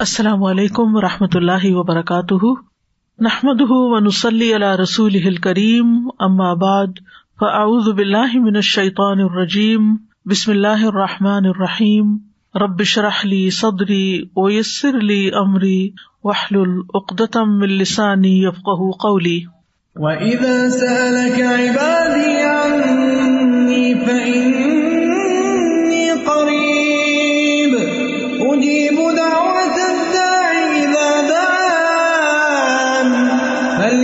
السلام علیکم و رحمۃ اللہ وبرکاتہ۔ نحمد ونسلی علی رسول کریم ام آباد فاعوذ باللہ من الشیطان الرجیم، بسم اللہ الرحمٰن الرحیم۔ ربش رحلی صدری اویسر علی عمری وحل العقدم السانی افقہ قولی۔ وَإِذَا سَأَلَكَ عِبَادِي عَنِّي فَإِنِّي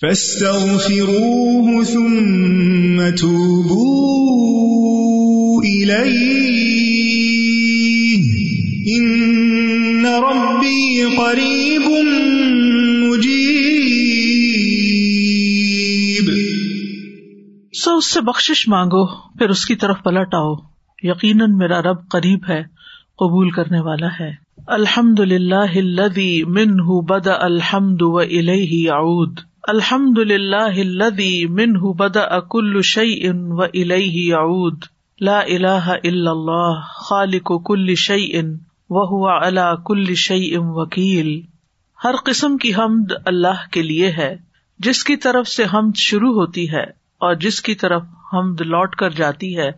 فاستغفروه ثم توبوا إليه. إن ربي قريب مجيب. سو اس سے بخش مانگو، پھر اس کی طرف پلٹ آؤ۔ یقیناً میرا رب قریب ہے، قبول کرنے والا ہے۔ الحمد للہ الذي منه بدا الحمد و الیہ یعود۔ الحمد للہ الذي منه بدا كل شيء و الیہ یعود. لا الہ الا اللہ، خالق كل شيء وهو على كل شيء وکیل. ہر قسم کی حمد اللہ کے لیے ہے، جس کی طرف سے حمد شروع ہوتی ہے اور جس کی طرف حمد لوٹ کر جاتی ہے،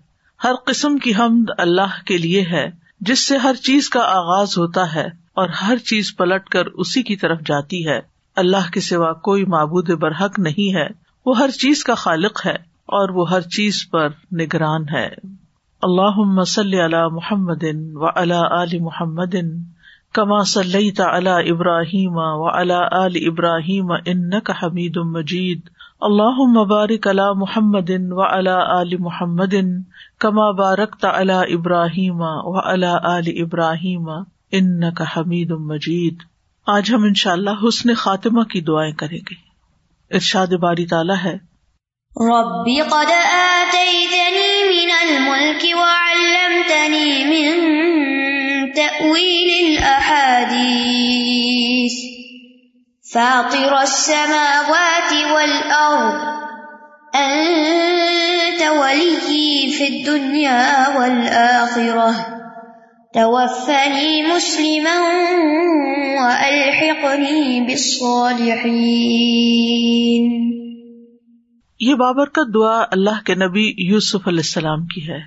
ہر قسم کی حمد اللہ کے لیے ہے، جس سے ہر چیز کا آغاز ہوتا ہے اور ہر چیز پلٹ کر اسی کی طرف جاتی ہے۔ اللہ کے سوا کوئی معبود برحق نہیں ہے۔ وہ ہر چیز کا خالق ہے اور وہ ہر چیز پر نگران ہے۔ اللہ مسل علی محمد و علی علی محمد کما صلی علی ابراہیم و علی علی ابراہیم ان کا حمید مجید۔ اللہ مبارک علی محمد و علی علی محمد کما بارک علی ابراہیم و علی علی ابراہیم ان کا حمید مجید۔ آج ہم ان اللہ حسن خاتمہ کی دعائیں کریں گے۔ ارشاد باری تعالیٰ ہے۔ رب قد آتيتني من الملك وعلمتني من تأويل الأحاديث فاطر السماوات والأرض۔ أنت ولي في الدنيا والآخرة توفني مسلما وألحقني بالصالحين. یہ بابرکت دعا اللہ کے نبی یوسف علیہ السلام کی ہے۔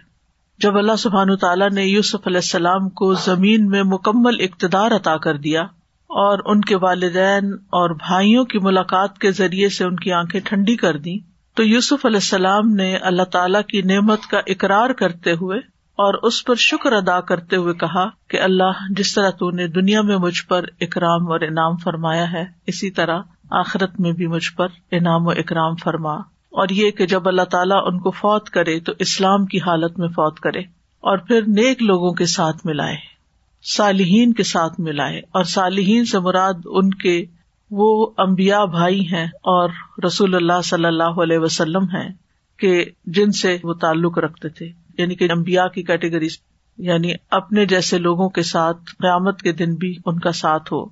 جب اللہ سبحان تعالیٰ نے یوسف علیہ السلام کو زمین میں مکمل اقتدار عطا کر دیا اور ان کے والدین اور بھائیوں کی ملاقات کے ذریعے سے ان کی آنکھیں ٹھنڈی کر دی تو یوسف علیہ السلام نے اللہ تعالیٰ کی نعمت کا اقرار کرتے ہوئے اور اس پر شکر ادا کرتے ہوئے کہا کہ اللہ جس طرح تو نے دنیا میں مجھ پر اکرام اور انعام فرمایا ہے، اسی طرح آخرت میں بھی مجھ پر انعام و اکرام فرما۔ اور یہ کہ جب اللہ تعالیٰ ان کو فوت کرے تو اسلام کی حالت میں فوت کرے اور پھر نیک لوگوں کے ساتھ ملائے، صالحین کے ساتھ ملائے۔ اور صالحین سے مراد ان کے وہ امبیا بھائی ہیں اور رسول اللہ صلی اللہ علیہ وسلم ہیں کہ جن سے وہ تعلق رکھتے تھے۔ یعنی کہ امبیا کی کیٹیگری یعنی اپنے جیسے لوگوں کے ساتھ قیامت کے دن بھی ان کا ساتھ ہو۔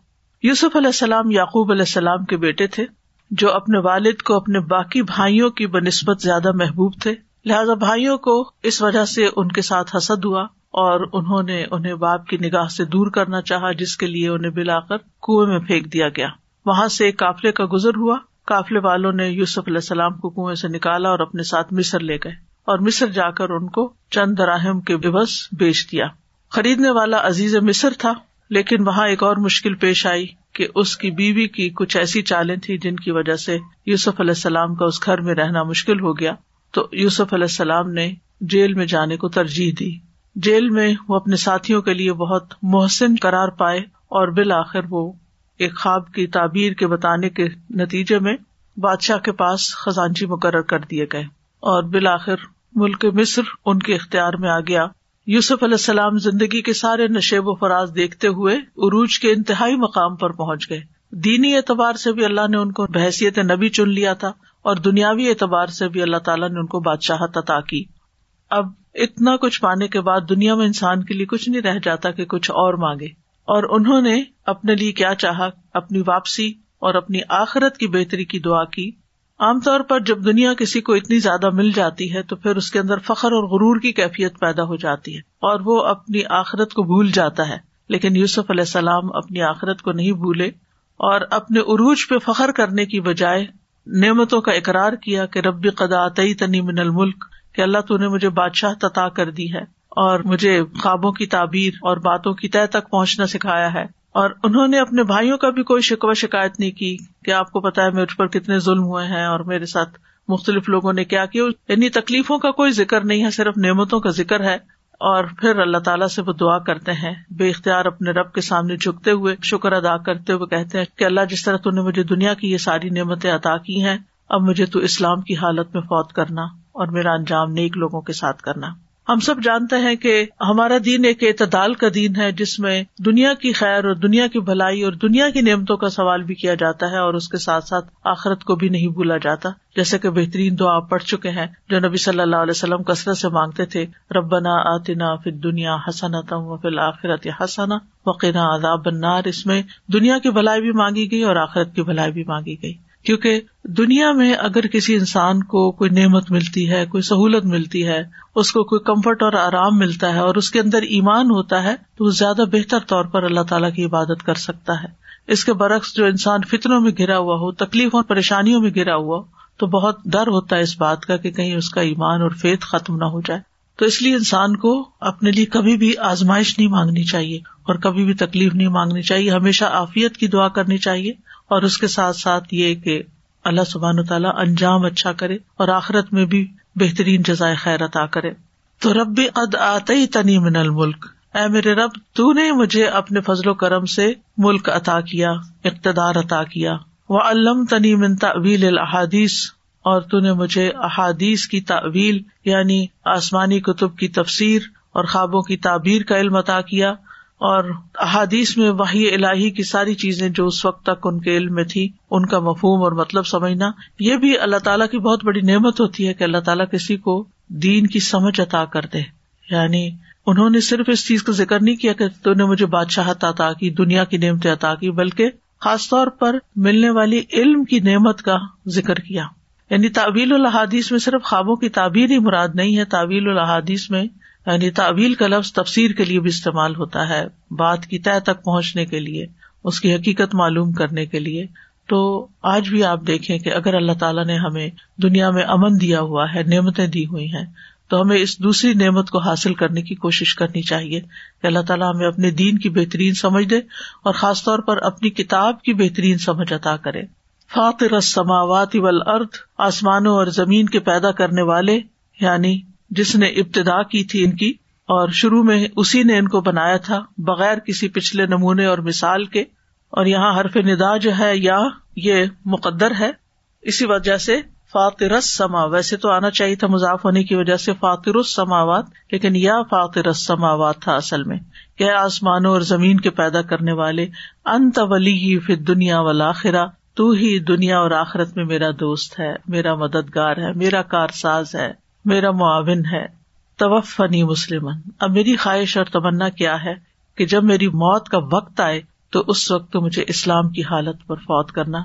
یوسف علیہ السلام، یعقوب علیہ السلام کے بیٹے تھے، جو اپنے والد کو اپنے باقی بھائیوں کی بنسبت زیادہ محبوب تھے۔ لہذا بھائیوں کو اس وجہ سے ان کے ساتھ حسد ہوا اور انہوں نے انہیں باپ کی نگاہ سے دور کرنا چاہا، جس کے لیے انہیں بلا کر کنویں میں پھینک دیا گیا۔ وہاں سے ایک قافلے کا گزر ہوا۔ قافلے والوں نے یوسف علیہ السلام کو کنویں سے نکالا اور اپنے ساتھ مصر لے گئے۔ اور مصر جا کر ان کو چند دراہم کے بس بیچ دیا۔ خریدنے والا عزیز مصر تھا، لیکن وہاں ایک اور مشکل پیش آئی کہ اس کی بیوی کی کچھ ایسی چالیں تھی جن کی وجہ سے یوسف علیہ السلام کا اس گھر میں رہنا مشکل ہو گیا۔ تو یوسف علیہ السلام نے جیل میں جانے کو ترجیح دی۔ جیل میں وہ اپنے ساتھیوں کے لیے بہت محسن قرار پائے اور بالآخر وہ ایک خواب کی تعبیر کے بتانے کے نتیجے میں بادشاہ کے پاس خزانچی مقرر کر دیے گئے اور بالآخر ملک مصر ان کے اختیار میں آ گیا۔ یوسف علیہ السلام زندگی کے سارے نشیب و فراز دیکھتے ہوئے عروج کے انتہائی مقام پر پہنچ گئے۔ دینی اعتبار سے بھی اللہ نے ان کو بحثیت نبی چن لیا تھا اور دنیاوی اعتبار سے بھی اللہ تعالیٰ نے ان کو بادشاہت عطا کی۔ اب اتنا کچھ پانے کے بعد دنیا میں انسان کے لیے کچھ نہیں رہ جاتا کہ کچھ اور مانگے۔ اور انہوں نے اپنے لیے کیا چاہا؟ اپنی واپسی اور اپنی آخرت کی بہتری کی دعا کی۔ عام طور پر جب دنیا کسی کو اتنی زیادہ مل جاتی ہے تو پھر اس کے اندر فخر اور غرور کی کیفیت پیدا ہو جاتی ہے اور وہ اپنی آخرت کو بھول جاتا ہے لیکن یوسف علیہ السلام اپنی آخرت کو نہیں بھولے اور اپنے عروج پہ فخر کرنے کی بجائے نعمتوں کا اقرار کیا کہ ربی قدا تئی تنی من الملک، کہ اللہ تو نے مجھے بادشاہ تتا کر دی ہے اور مجھے خوابوں کی تعبیر اور باتوں کی طے تک پہنچنا سکھایا ہے۔ اور انہوں نے اپنے بھائیوں کا بھی کوئی شکوہ شکایت نہیں کی کہ آپ کو پتا ہے میرے پر کتنے ظلم ہوئے ہیں اور میرے ساتھ مختلف لوگوں نے کیا کیا۔ یعنی تکلیفوں کا کوئی ذکر نہیں ہے، صرف نعمتوں کا ذکر ہے۔ اور پھر اللہ تعالیٰ سے وہ دعا کرتے ہیں۔ بے اختیار اپنے رب کے سامنے جھکتے ہوئے شکر ادا کرتے ہوئے کہتے ہیں کہ اللہ، جس طرح تون نے مجھے دنیا کی یہ ساری نعمتیں عطا کی ہیں، اب مجھے تو اسلام کی حالت میں فوت کرنا اور میرا انجام نیک لوگوں کے ساتھ کرنا۔ ہم سب جانتے ہیں کہ ہمارا دین ایک اعتدال کا دین ہے، جس میں دنیا کی خیر اور دنیا کی بھلائی اور دنیا کی نعمتوں کا سوال بھی کیا جاتا ہے اور اس کے ساتھ ساتھ آخرت کو بھی نہیں بھولا جاتا۔ جیسے کہ بہترین دعا پڑھ چکے ہیں، جو نبی صلی اللہ علیہ وسلم کثرت سے مانگتے تھے، ربنا آتنا فی دنیا حسنت و فی الآخرت حسنا وقنا عذاب النار۔ اس میں دنیا کی بھلائی بھی مانگی گئی اور آخرت کی بھلائی بھی مانگی گئی۔ کیونکہ دنیا میں اگر کسی انسان کو کوئی نعمت ملتی ہے، کوئی سہولت ملتی ہے، اس کو کوئی کمفرٹ اور آرام ملتا ہے اور اس کے اندر ایمان ہوتا ہے، تو وہ زیادہ بہتر طور پر اللہ تعالیٰ کی عبادت کر سکتا ہے۔ اس کے برعکس جو انسان فطروں میں گرا ہوا ہو تکلیف اور پریشانیوں میں گرا ہوا تو بہت ڈر ہوتا ہے اس بات کا کہ کہیں اس کا ایمان اور فیت ختم نہ ہو جائے۔ تو اس لیے انسان کو اپنے لیے کبھی بھی آزمائش نہیں مانگنی چاہیے اور کبھی بھی تکلیف نہیں مانگنی چاہیے، ہمیشہ آفیت کی دعا کرنی چاہیے۔ اور اس کے ساتھ ساتھ یہ کہ اللہ سبحان تعالیٰ انجام اچھا کرے اور آخرت میں بھی بہترین جزائے خیر عطا کرے۔ تو رب قد آتے تنی من الملک۔ اے میرے رب، تو نے مجھے اپنے فضل و کرم سے ملک عطا کیا، اقتدار عطا کیا۔ وہ علم تنی من تعویل الحادیث اور تو نے مجھے احادیث کی تعویل یعنی آسمانی کتب کی تفسیر اور خوابوں کی تعبیر کا علم عطا کیا۔ اور احادیث میں وہی الہی کی ساری چیزیں جو اس وقت تک ان کے علم میں تھی، ان کا مفہوم اور مطلب سمجھنا، یہ بھی اللہ تعالیٰ کی بہت بڑی نعمت ہوتی ہے کہ اللہ تعالیٰ کسی کو دین کی سمجھ عطا کر دے۔ یعنی انہوں نے صرف اس چیز کا ذکر نہیں کیا کہ تو نے مجھے بادشاہت عطا کی، دنیا کی نعمت عطا کی، بلکہ خاص طور پر ملنے والی علم کی نعمت کا ذکر کیا۔ یعنی تعویل الحادیث میں صرف خوابوں کی تعبیر ہی مراد نہیں ہے، تعویل الحادیث میں یعنی تعویل کا لفظ تفسیر کے لیے بھی استعمال ہوتا ہے بات کی طے تک پہنچنے کے لیے، اس کی حقیقت معلوم کرنے کے لیے۔ تو آج بھی آپ دیکھیں کہ اگر اللہ تعالیٰ نے ہمیں دنیا میں امن دیا ہوا ہے، نعمتیں دی ہوئی ہیں، تو ہمیں اس دوسری نعمت کو حاصل کرنے کی کوشش کرنی چاہیے کہ اللہ تعالیٰ ہمیں اپنے دین کی بہترین سمجھ دے اور خاص طور پر اپنی کتاب کی بہترین سمجھ عطا کرے۔ فاطر السماوات والارض، آسمانوں اور زمین کے پیدا کرنے والے یعنی جس نے ابتدا کی تھی ان کی، اور شروع میں اسی نے ان کو بنایا تھا، بغیر کسی پچھلے نمونے اور مثال کے۔ اور یہاں حرف ندا جو ہے، یا، یہ مقدر ہے۔ اسی وجہ سے فاطرس سما ویسے تو آنا چاہیے تھا مضاف ہونے کی وجہ سے فاطر سماوات لیکن یا فاطرس سماوات تھا اصل میں۔ کہ آسمانوں اور زمین کے پیدا کرنے والے، انت ولی پھر دنیا والا تو ہی دنیا اور آخرت میں میرا دوست ہے، میرا مددگار ہے، میرا کار ساز ہے۔ میرا معاون ہے، توفنی مسلم اب میری خواہش اور تمنا کیا ہے کہ جب میری موت کا وقت آئے تو اس وقت مجھے اسلام کی حالت پر فوت کرنا،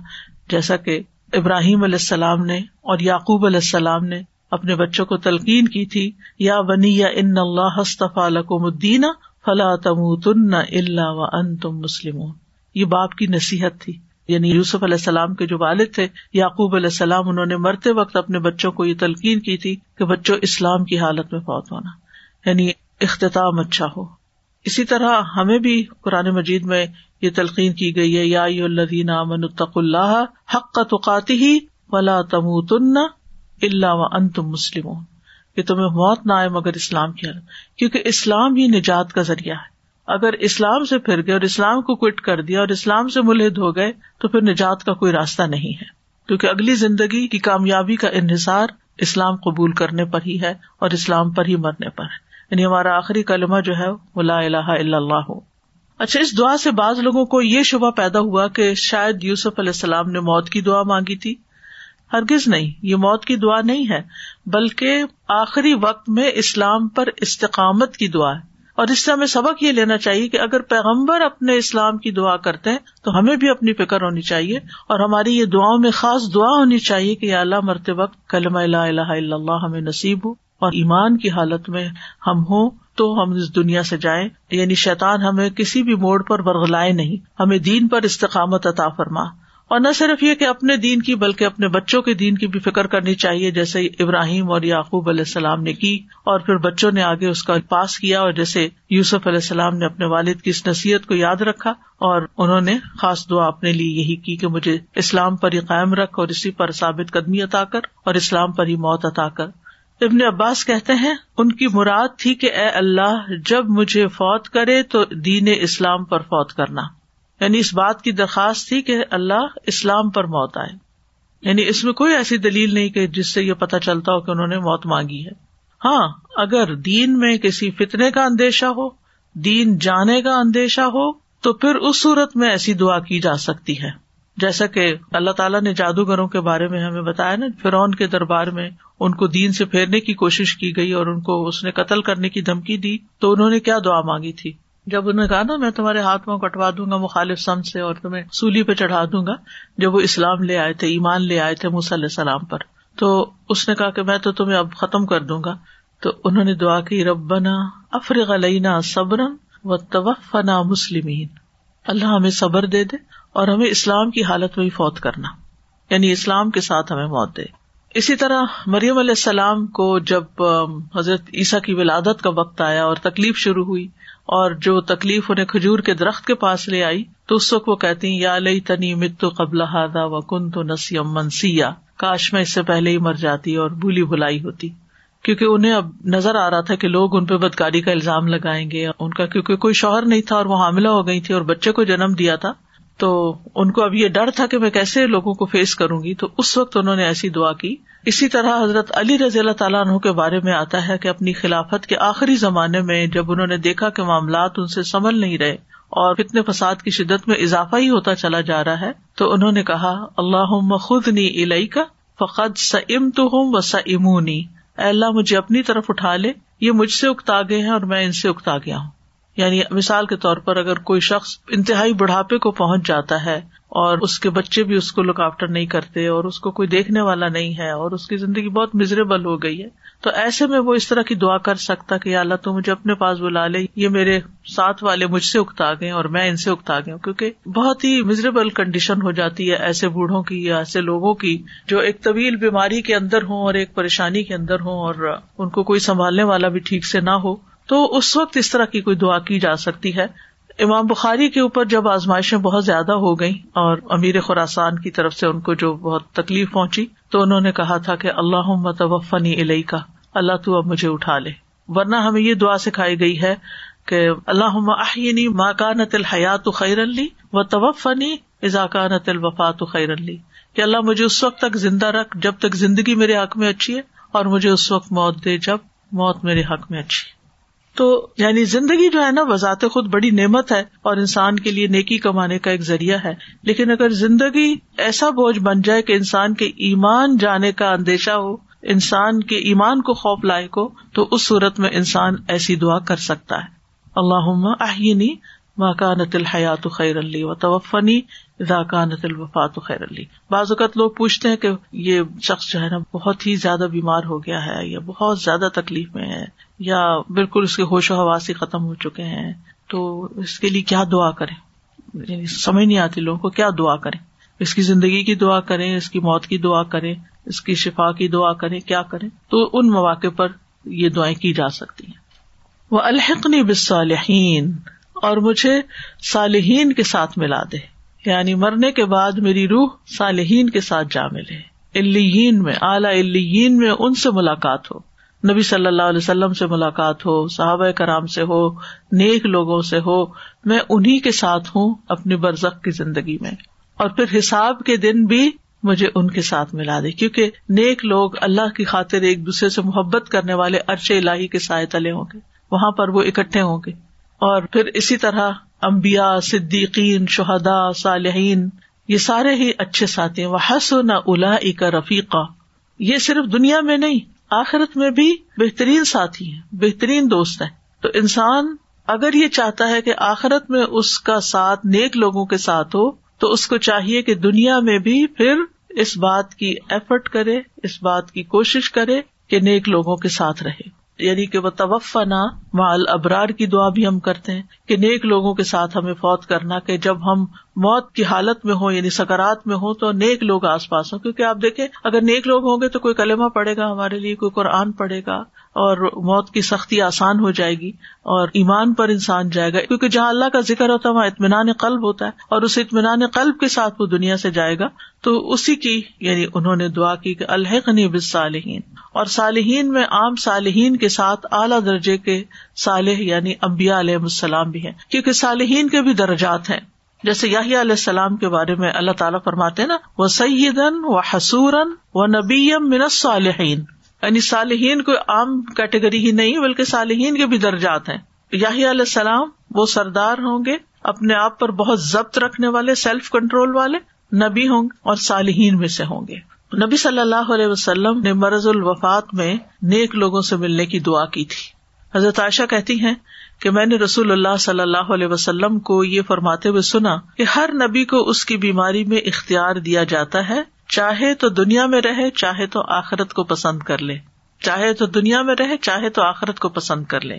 جیسا کہ ابراہیم علیہ السلام نے اور یعقوب علیہ السلام نے اپنے بچوں کو تلقین کی تھی، یا بنی یا ان اللہ ہستفا لکم الدین، فلا تم تن اللہ و ان تم مسلم یہ باپ کی نصیحت تھی۔ یعنی یوسف علیہ السلام کے جو والد تھے، یعقوب علیہ السلام، انہوں نے مرتے وقت اپنے بچوں کو یہ تلقین کی تھی کہ بچوں، اسلام کی حالت میں فوت ہونا۔ یعنی اختتام اچھا ہو۔ اسی طرح ہمیں بھی قرآن مجید میں یہ تلقین کی گئی ہے، یا الدین امن الطق اللہ حق کا ہی ولا تم تن اللہ و ان تم مسلم کہ تمہیں موت نہ آئے مگر اسلام کی حالت۔ کیونکہ اسلام ہی نجات کا ذریعہ ہے۔ اگر اسلام سے پھر گئے اور اسلام کو کوئٹ کر دیا اور اسلام سے ملحد ہو گئے، تو پھر نجات کا کوئی راستہ نہیں ہے۔ کیونکہ اگلی زندگی کی کامیابی کا انحصار اسلام قبول کرنے پر ہی ہے اور اسلام پر ہی مرنے پر ہے۔ یعنی ہمارا آخری کلمہ جو ہے وہ لا الہ الا اللہ۔ ہو اچھا اس دعا سے بعض لوگوں کو یہ شبہ پیدا ہوا کہ شاید یوسف علیہ السلام نے موت کی دعا مانگی تھی۔ ہرگز نہیں، یہ موت کی دعا نہیں ہے، بلکہ آخری وقت میں اسلام پر استقامت کی دعا ہے۔ اور اس سے ہمیں سبق یہ لینا چاہیے کہ اگر پیغمبر اپنے اسلام کی دعا کرتے ہیں تو ہمیں بھی اپنی فکر ہونی چاہیے اور ہماری یہ دعاؤں میں خاص دعا ہونی چاہیے کہ اللہ مرتے وقت کلم اللہ الہ الا اللہ ہمیں نصیب ہو اور ایمان کی حالت میں ہم ہوں تو ہم اس دنیا سے جائیں۔ یعنی شیطان ہمیں کسی بھی موڑ پر برگلائے نہیں۔ ہمیں دین پر استقامت عطا فرما۔ اور نہ صرف یہ کہ اپنے دین کی بلکہ اپنے بچوں کے دین کی بھی فکر کرنی چاہیے، جیسے ابراہیم اور یعقوب علیہ السلام نے کی اور پھر بچوں نے آگے اس کا پاس کیا اور جیسے یوسف علیہ السلام نے اپنے والد کی اس نصیحت کو یاد رکھا اور انہوں نے خاص دعا اپنے لیے یہی کی کہ مجھے اسلام پر ہی قائم رکھ اور اسی پر ثابت قدمی عطا کر اور اسلام پر ہی موت عطا کر۔ ابن عباس کہتے ہیں، ان کی مراد تھی کہ اے اللہ، جب مجھے فوت کرے تو دین اسلام پر فوت کرنا۔ یعنی اس بات کی درخواست تھی کہ اللہ اسلام پر موت آئے۔ یعنی اس میں کوئی ایسی دلیل نہیں کہ جس سے یہ پتا چلتا ہو کہ انہوں نے موت مانگی ہے۔ ہاں اگر دین میں کسی فتنے کا اندیشہ ہو، دین جانے کا اندیشہ ہو، تو پھر اس صورت میں ایسی دعا کی جا سکتی ہے۔ جیسا کہ اللہ تعالیٰ نے جادوگروں کے بارے میں ہمیں بتایا نا فرون کے دربار میں ان کو دین سے پھیرنے کی کوشش کی گئی اور ان کو اس نے قتل کرنے کی دھمکی دی، تو انہوں نے کیا دعا مانگی تھی؟ جب انہوں نے کہا نا، میں تمہارے ہاتھ میں کٹوا دوں گا مخالف سم سے اور تمہیں سولی پہ چڑھا دوں گا، جب وہ اسلام لے آئے تھے، ایمان لے آئے تھے علیہ السلام پر۔ تو اس نے کہا کہ میں تو تمہیں اب ختم کر دوں گا۔ تو انہوں نے دعا کی، ربنا افرغ علینا صبرن و توفنا مسلمین۔ اللہ ہمیں صبر دے دے اور ہمیں اسلام کی حالت میں فوت کرنا۔ یعنی اسلام کے ساتھ ہمیں موت دے۔ اسی طرح مریم علیہ السلام کو جب حضرت عیسیٰ کی ولادت کا وقت آیا اور تکلیف شروع ہوئی اور جو تکلیف انہیں کھجور کے درخت کے پاس لے آئی، تو اس وقت وہ کہتی یا لئی تنی متو قبل ہادا و کن تو نسیم منسیا۔ کاش میں اس سے پہلے ہی مر جاتی اور بھولی بھلائی ہوتی۔ کیونکہ انہیں اب نظر آ رہا تھا کہ لوگ ان پہ بدکاری کا الزام لگائیں گے۔ ان کا کیونکہ کوئی شوہر نہیں تھا اور وہ حاملہ ہو گئی تھی اور بچے کو جنم دیا تھا۔ تو ان کو اب یہ ڈر تھا کہ میں کیسے لوگوں کو فیس کروں گی۔ تو اس وقت انہوں نے ایسی دعا کی اسی طرح حضرت علی رضی اللہ تعالیٰ عنہ کے بارے میں آتا ہے کہ اپنی خلافت کے آخری زمانے میں جب انہوں نے دیکھا کہ معاملات ان سے سنبھل نہیں رہے اور فتنے فساد کی شدت میں اضافہ ہی ہوتا چلا جا رہا ہے، تو انہوں نے کہا اللہ خود نی الئی کا فقط سم تو ہوں و سمونی اللہ، مجھے اپنی طرف اٹھا لے، یہ مجھ سے اکتا گئے ہیں اور میں ان سے اکتا گیا ہوں۔ یعنی مثال کے طور پر اگر کوئی شخص انتہائی بڑھاپے کو پہنچ جاتا ہے اور اس کے بچے بھی اس کو لک آفٹر نہیں کرتے اور اس کو کوئی دیکھنے والا نہیں ہے اور اس کی زندگی بہت مزریبل ہو گئی ہے، تو ایسے میں وہ اس طرح کی دعا کر سکتا کہ اللہ تو مجھے اپنے پاس بلا لے، یہ میرے ساتھ والے مجھ سے اکتا گئے اور میں ان سے اکتا گیا کیونکہ بہت ہی مزریبل کنڈیشن ہو جاتی ہے ایسے بوڑھوں کی یا ایسے لوگوں کی جو ایک طویل بیماری کے اندر ہوں اور ایک پریشانی کے اندر ہوں اور ان کو کوئی سنبھالنے والا بھی ٹھیک سے نہ ہو۔ تو اس وقت اس طرح کی کوئی دعا کی جا سکتی ہے؟ امام بخاری کے اوپر جب آزمائشیں بہت زیادہ ہو گئی اور امیر خوراسان کی طرف سے ان کو جو بہت تکلیف پہنچی، تو انہوں نے کہا تھا کہ اللہ متوفنی علیہ کا اللہ تو اب مجھے اٹھا لے۔ ورنہ ہمیں یہ دعا سکھائی گئی ہے کہ اللہ آہینی ماں کا نتل حیات خیر علی و توفنی اضاکا نتل وفات خیر علی کہ اللہ مجھے اس وقت تک زندہ رکھ جب تک زندگی میرے حق میں اچھی ہے اور مجھے اس وقت موت دے جب موت میرے حق میں اچھی ہے۔ تو یعنی زندگی جو ہے نا وضاحت خود بڑی نعمت ہے اور انسان کے لیے نیکی کمانے کا ایک ذریعہ ہے۔ لیکن اگر زندگی ایسا بوجھ بن جائے کہ انسان کے ایمان جانے کا اندیشہ ہو، انسان کے ایمان کو خوف لائق ہو، تو اس صورت میں انسان ایسی دعا کر سکتا ہے۔ اللہ آہینی ماکانت الحیات خیر علی و توفنی ذاکانت الوفات خیر علی بعض اوقات لوگ پوچھتے ہیں کہ یہ شخص جو ہے نا بہت ہی زیادہ بیمار ہو گیا ہے یا بہت زیادہ تکلیف میں ہے یا بالکل اس کے ہوش و حواس ہی ختم ہو چکے ہیں، تو اس کے لیے کیا دعا کریں؟ یعنی سمجھ نہیں آتی لوگوں کو کیا دعا کریں؟ اس کی زندگی کی دعا کریں، اس کی موت کی دعا کریں، اس کی شفا کی دعا کریں، کیا کریں؟ تو ان مواقع پر یہ دعائیں کی جا سکتی ہیں۔ وہ الحقنی بصالحین اور مجھے صالحین کے ساتھ ملا دے۔ یعنی مرنے کے بعد میری روح صالحین کے ساتھ جا ملے۔ الین میں، اعلی الین میں ان سے ملاقات ہو۔ نبی صلی اللہ علیہ وسلم سے ملاقات ہو صحابۂ کرام سے ہو، نیک لوگوں سے ہو۔ میں انہیں کے ساتھ ہوں اپنی برزخ کی زندگی میں۔ اور پھر حساب کے دن بھی مجھے ان کے ساتھ ملا دے۔ کیونکہ نیک لوگ اللہ کی خاطر ایک دوسرے سے محبت کرنے والے ارچے الہی کے سائے تلے ہوں گے۔ وہاں پر وہ اکٹھے ہوں گے۔ اور پھر اسی طرح امبیا صدیقین شہدا صالحین، یہ سارے ہی اچھے ساتھی ہیں۔ وہ حسن الا کا رفیقہ یہ صرف دنیا میں نہیں، آخرت میں بھی بہترین ساتھی ہیں، بہترین دوست ہیں۔ تو انسان اگر یہ چاہتا ہے کہ آخرت میں اس کا ساتھ نیک لوگوں کے ساتھ ہو، تو اس کو چاہیے کہ دنیا میں بھی پھر اس بات کی ایفرٹ کرے، اس بات کی کوشش کرے کہ نیک لوگوں کے ساتھ رہے۔ یعنی کہ وہ توفنا نہ مال ابرار کی دعا بھی ہم کرتے ہیں کہ نیک لوگوں کے ساتھ ہمیں فوت کرنا کہ جب ہم موت کی حالت میں ہوں یعنی سکرات میں ہوں، تو نیک لوگ آس پاس ہوں۔ کیونکہ آپ دیکھیں، اگر نیک لوگ ہوں گے تو کوئی کلمہ پڑے گا ہمارے لیے، کوئی قرآن پڑے گا اور موت کی سختی آسان ہو جائے گی اور ایمان پر انسان جائے گا، کیونکہ جہاں اللہ کا ذکر ہوتا ہے، وہاں اطمینان قلب ہوتا ہے، اور اس اطمینان قلب کے ساتھ وہ دنیا سے جائے گا۔ تو اسی کی یعنی انہوں نے دعا کی کہ الحقنی بس صالحین اور صالحین میں عام صالحین کے ساتھ اعلیٰ درجے کے صالح یعنی امبیا علیہ السلام بھی ہیں۔ کیونکہ صالحین کے بھی درجات ہیں۔ جیسے یاہی علیہ السلام کے بارے میں اللہ تعالیٰ فرماتے نا وہ سیدن و حسورن و نبیم من صالحین یعنی صالحین کوئی عام کیٹیگری ہی نہیں، بلکہ صالحین کے بھی درجات ہیں۔ یاہی علیہ السلام وہ سردار ہوں گے، اپنے آپ پر بہت ضبط رکھنے والے سیلف کنٹرول والے نبی ہوں گے اور صالحین میں سے ہوں گے۔ نبی صلی اللہ علیہ وسلم نے مرض الوفات میں نیک لوگوں سے ملنے کی دعا کی تھی۔ حضرت عائشہ کہتی ہیں کہ میں نے رسول اللہ صلی اللہ علیہ وسلم کو یہ فرماتے ہوئے سنا کہ ہر نبی کو اس کی بیماری میں اختیار دیا جاتا ہے چاہے تو دنیا میں رہے، چاہے تو آخرت کو پسند کر لے۔ چاہے تو دنیا میں رہے، چاہے تو آخرت کو پسند کر لے۔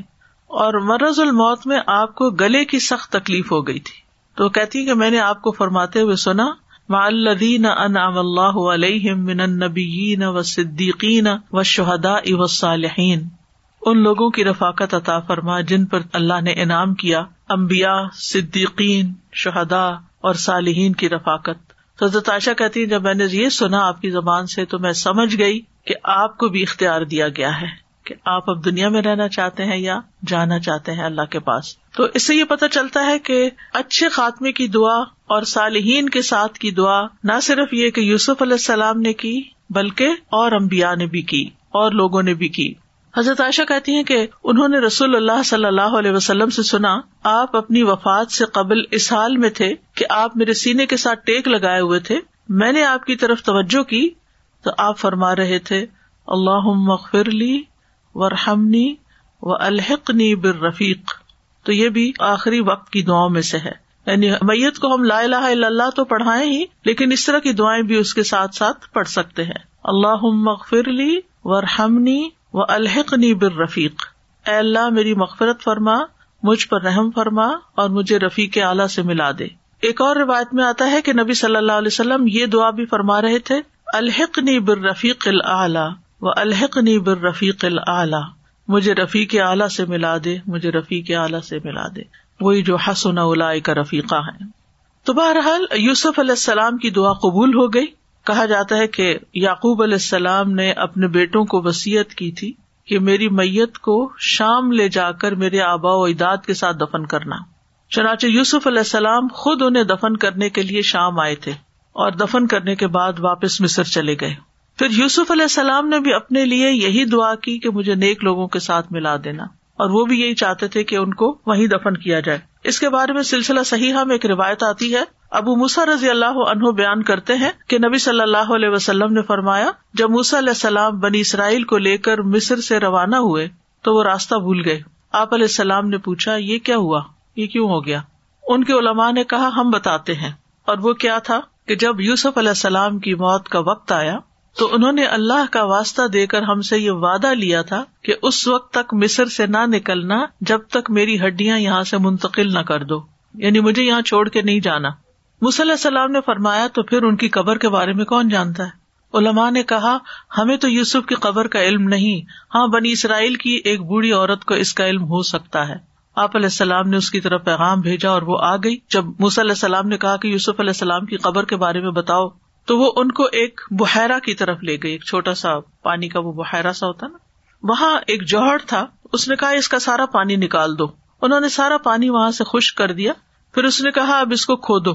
اور مرض الموت میں آپ کو گلے کی سخت تکلیف ہو گئی تھی۔ تو کہتی کہ میں نے آپ کو فرماتے ہوئے سنا معلدین انعام اللہ علیہ من النبیین و صدیقین و شہدا و صالحین ان لوگوں کی رفاقت عطا فرما جن پر اللہ نے انعام کیا امبیا صدیقین شہدا اور صالحین کی رفاقت۔ حضرت عائشہ کہتی ہیں، جب میں نے یہ سنا آپ کی زبان سے تو میں سمجھ گئی کہ آپ کو بھی اختیار دیا گیا ہے کہ آپ اب دنیا میں رہنا چاہتے ہیں یا جانا چاہتے ہیں اللہ کے پاس۔ تو اس سے یہ پتا چلتا ہے کہ اچھے خاتمے کی دعا اور صالحین کے ساتھ کی دعا نہ صرف یہ کہ یوسف علیہ السلام نے کی، بلکہ اور امبیا نے بھی کی اور لوگوں نے بھی کی۔ حضرت عائشہ کہتی ہیں کہ انہوں نے رسول اللہ صلی اللہ علیہ وسلم سے سنا، آپ اپنی وفات سے قبل اس حال میں تھے کہ آپ میرے سینے کے ساتھ ٹیک لگائے ہوئے تھے۔ میں نے آپ کی طرف توجہ کی تو آپ فرما رہے تھے اللہ مغفر لی ورحمنی و الحقنی بر رفیق تو یہ بھی آخری وقت کی دعاؤں میں سے ہے۔ یعنی میت کو ہم لا الہ الا اللہ تو پڑھائے ہی، لیکن اس طرح کی دعائیں بھی اس کے ساتھ ساتھ پڑھ سکتے ہیں۔ اللہ مغفر لی ورحمنی وہ الحق نی بر رفیق اے اللہ، میری مغفرت فرما، مجھ پر رحم فرما اور مجھے رفیق اعلیٰ سے ملا دے۔ ایک اور روایت میں آتا ہے کہ نبی صلی اللہ علیہ وسلم یہ دعا بھی فرما رہے تھے الحق نی بر رفیق العلیٰ و الحق نی بر رفیق العلیٰ مجھے رفیق اعلیٰ سے ملا دے، مجھے رفیق اعلیٰ سے ملا دے۔ وہی جو حسن الا کا رفیقہ ہے تو بہرحال یوسف علیہ السلام کی دعا قبول ہو گئی۔ کہا جاتا ہے کہ یعقوب علیہ السلام نے اپنے بیٹوں کو وسیعت کی تھی کہ میری میت کو شام لے جا کر میرے آبا و اجداد کے ساتھ دفن کرنا۔ چنانچہ یوسف علیہ السلام خود انہیں دفن کرنے کے لیے شام آئے تھے اور دفن کرنے کے بعد واپس مصر چلے گئے۔ پھر یوسف علیہ السلام نے بھی اپنے لیے یہی دعا کی کہ مجھے نیک لوگوں کے ساتھ ملا دینا اور وہ بھی یہی چاہتے تھے کہ ان کو وہیں دفن کیا جائے۔ اس کے بارے میں سلسلہ صحیح میں ایک روایت آتی ہے۔ ابو موسا رضی اللہ عنہ بیان کرتے ہیں کہ نبی صلی اللہ علیہ وسلم نے فرمایا، جب موسا علیہ السلام بنی اسرائیل کو لے کر مصر سے روانہ ہوئے، تو وہ راستہ بھول گئے۔ آپ علیہ السلام نے پوچھا، یہ کیا ہوا؟ یہ کیوں ہو گیا؟ ان کے علماء نے کہا، ہم بتاتے ہیں۔ اور وہ کیا تھا کہ جب یوسف علیہ السلام کی موت کا وقت آیا تو انہوں نے اللہ کا واسطہ دے کر ہم سے یہ وعدہ لیا تھا کہ اس وقت تک مصر سے نہ نکلنا جب تک میری ہڈیاں یہاں سے منتقل نہ کر دو۔ یعنی مجھے یہاں چھوڑ کے نہیں جانا۔ مصلی السلام نے فرمایا، تو پھر ان کی قبر کے بارے میں کون جانتا ہے؟ علماء نے کہا، ہمیں تو یوسف کی قبر کا علم نہیں۔ ہاں بنی اسرائیل کی ایک بوڑھی عورت کو اس کا علم ہو سکتا ہے۔ آپ علیہ السلام نے اس کی طرف پیغام بھیجا اور وہ آ گئی۔ جب مس علیہ السلام نے کہا کہ یوسف علیہ السلام کی قبر کے بارے میں بتاؤ تو وہ ان کو ایک بحیرا کی طرف لے گئی، ایک چھوٹا سا پانی کا وہ بحیرا سا ہوتا نا۔ وہاں ایک جوہر تھا، اس نے کہا، اس کا سارا پانی نکال دو۔ انہوں نے سارا پانی وہاں سے خشک کر دیا۔ پھر اس نے کہا، اب اس کو کھو دو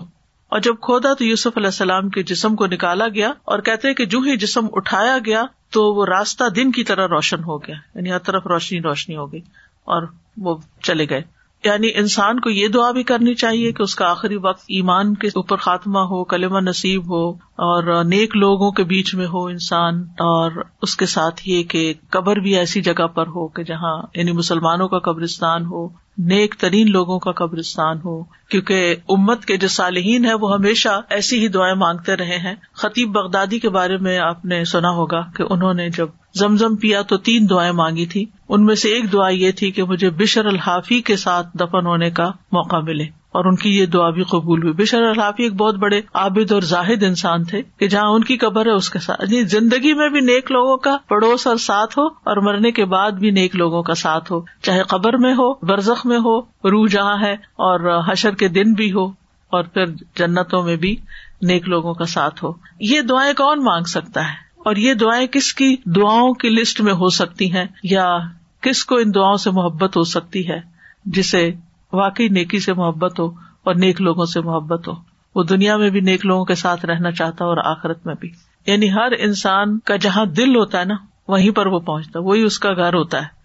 اور جب کھودا تو یوسف علیہ السلام کے جسم کو نکالا گیا اور کہتے کہ جو ہی جسم اٹھایا گیا تو وہ راستہ دن کی طرح روشن ہو گیا۔ یعنی ہر طرف روشنی روشنی ہو گئی اور وہ چلے گئے۔ یعنی انسان کو یہ دعا بھی کرنی چاہیے کہ اس کا آخری وقت ایمان کے اوپر خاتمہ ہو، کلمہ نصیب ہو۔ اور نیک لوگوں کے بیچ میں ہو انسان، اور اس کے ساتھ یہ کہ قبر بھی ایسی جگہ پر ہو کہ جہاں یعنی مسلمانوں کا قبرستان ہو، نیک ترین لوگوں کا قبرستان ہو، کیونکہ امت کے جو صالحین ہے وہ ہمیشہ ایسی ہی دعائیں مانگتے رہے ہیں۔ خطیب بغدادی کے بارے میں آپ نے سنا ہوگا کہ انہوں نے جب زمزم پیا تو تین دعائیں مانگی تھی ان میں سے ایک دعا یہ تھی کہ مجھے بشر الحافی کے ساتھ دفن ہونے کا موقع ملے۔ اور ان کی یہ دعا بھی قبول ہوئی۔ بشر الحافی ایک بہت بڑے عابد اور زاہد انسان تھے کہ جہاں ان کی قبر ہے، اس کے ساتھ۔ یعنی زندگی میں بھی نیک لوگوں کا پڑوس اور ساتھ ہو اور مرنے کے بعد بھی نیک لوگوں کا ساتھ ہو۔ چاہے قبر میں ہو، برزخ میں ہو، روح جہاں ہے اور حشر کے دن بھی ہو اور پھر جنتوں میں بھی نیک لوگوں کا ساتھ ہو۔ یہ دعائیں کون مانگ سکتا ہے؟ اور یہ دعائیں کس کی دعاؤں کی لسٹ میں ہو سکتی ہیں یا کس کو ان دعاؤں سے محبت ہو سکتی ہے جسے واقعی نیکی سے محبت ہو اور نیک لوگوں سے محبت ہو۔ وہ دنیا میں بھی نیک لوگوں کے ساتھ رہنا چاہتا اور آخرت میں بھی۔ یعنی ہر انسان کا جہاں دل ہوتا ہے نا، وہیں پر وہ پہنچتا وہی اس کا گھر ہوتا ہے۔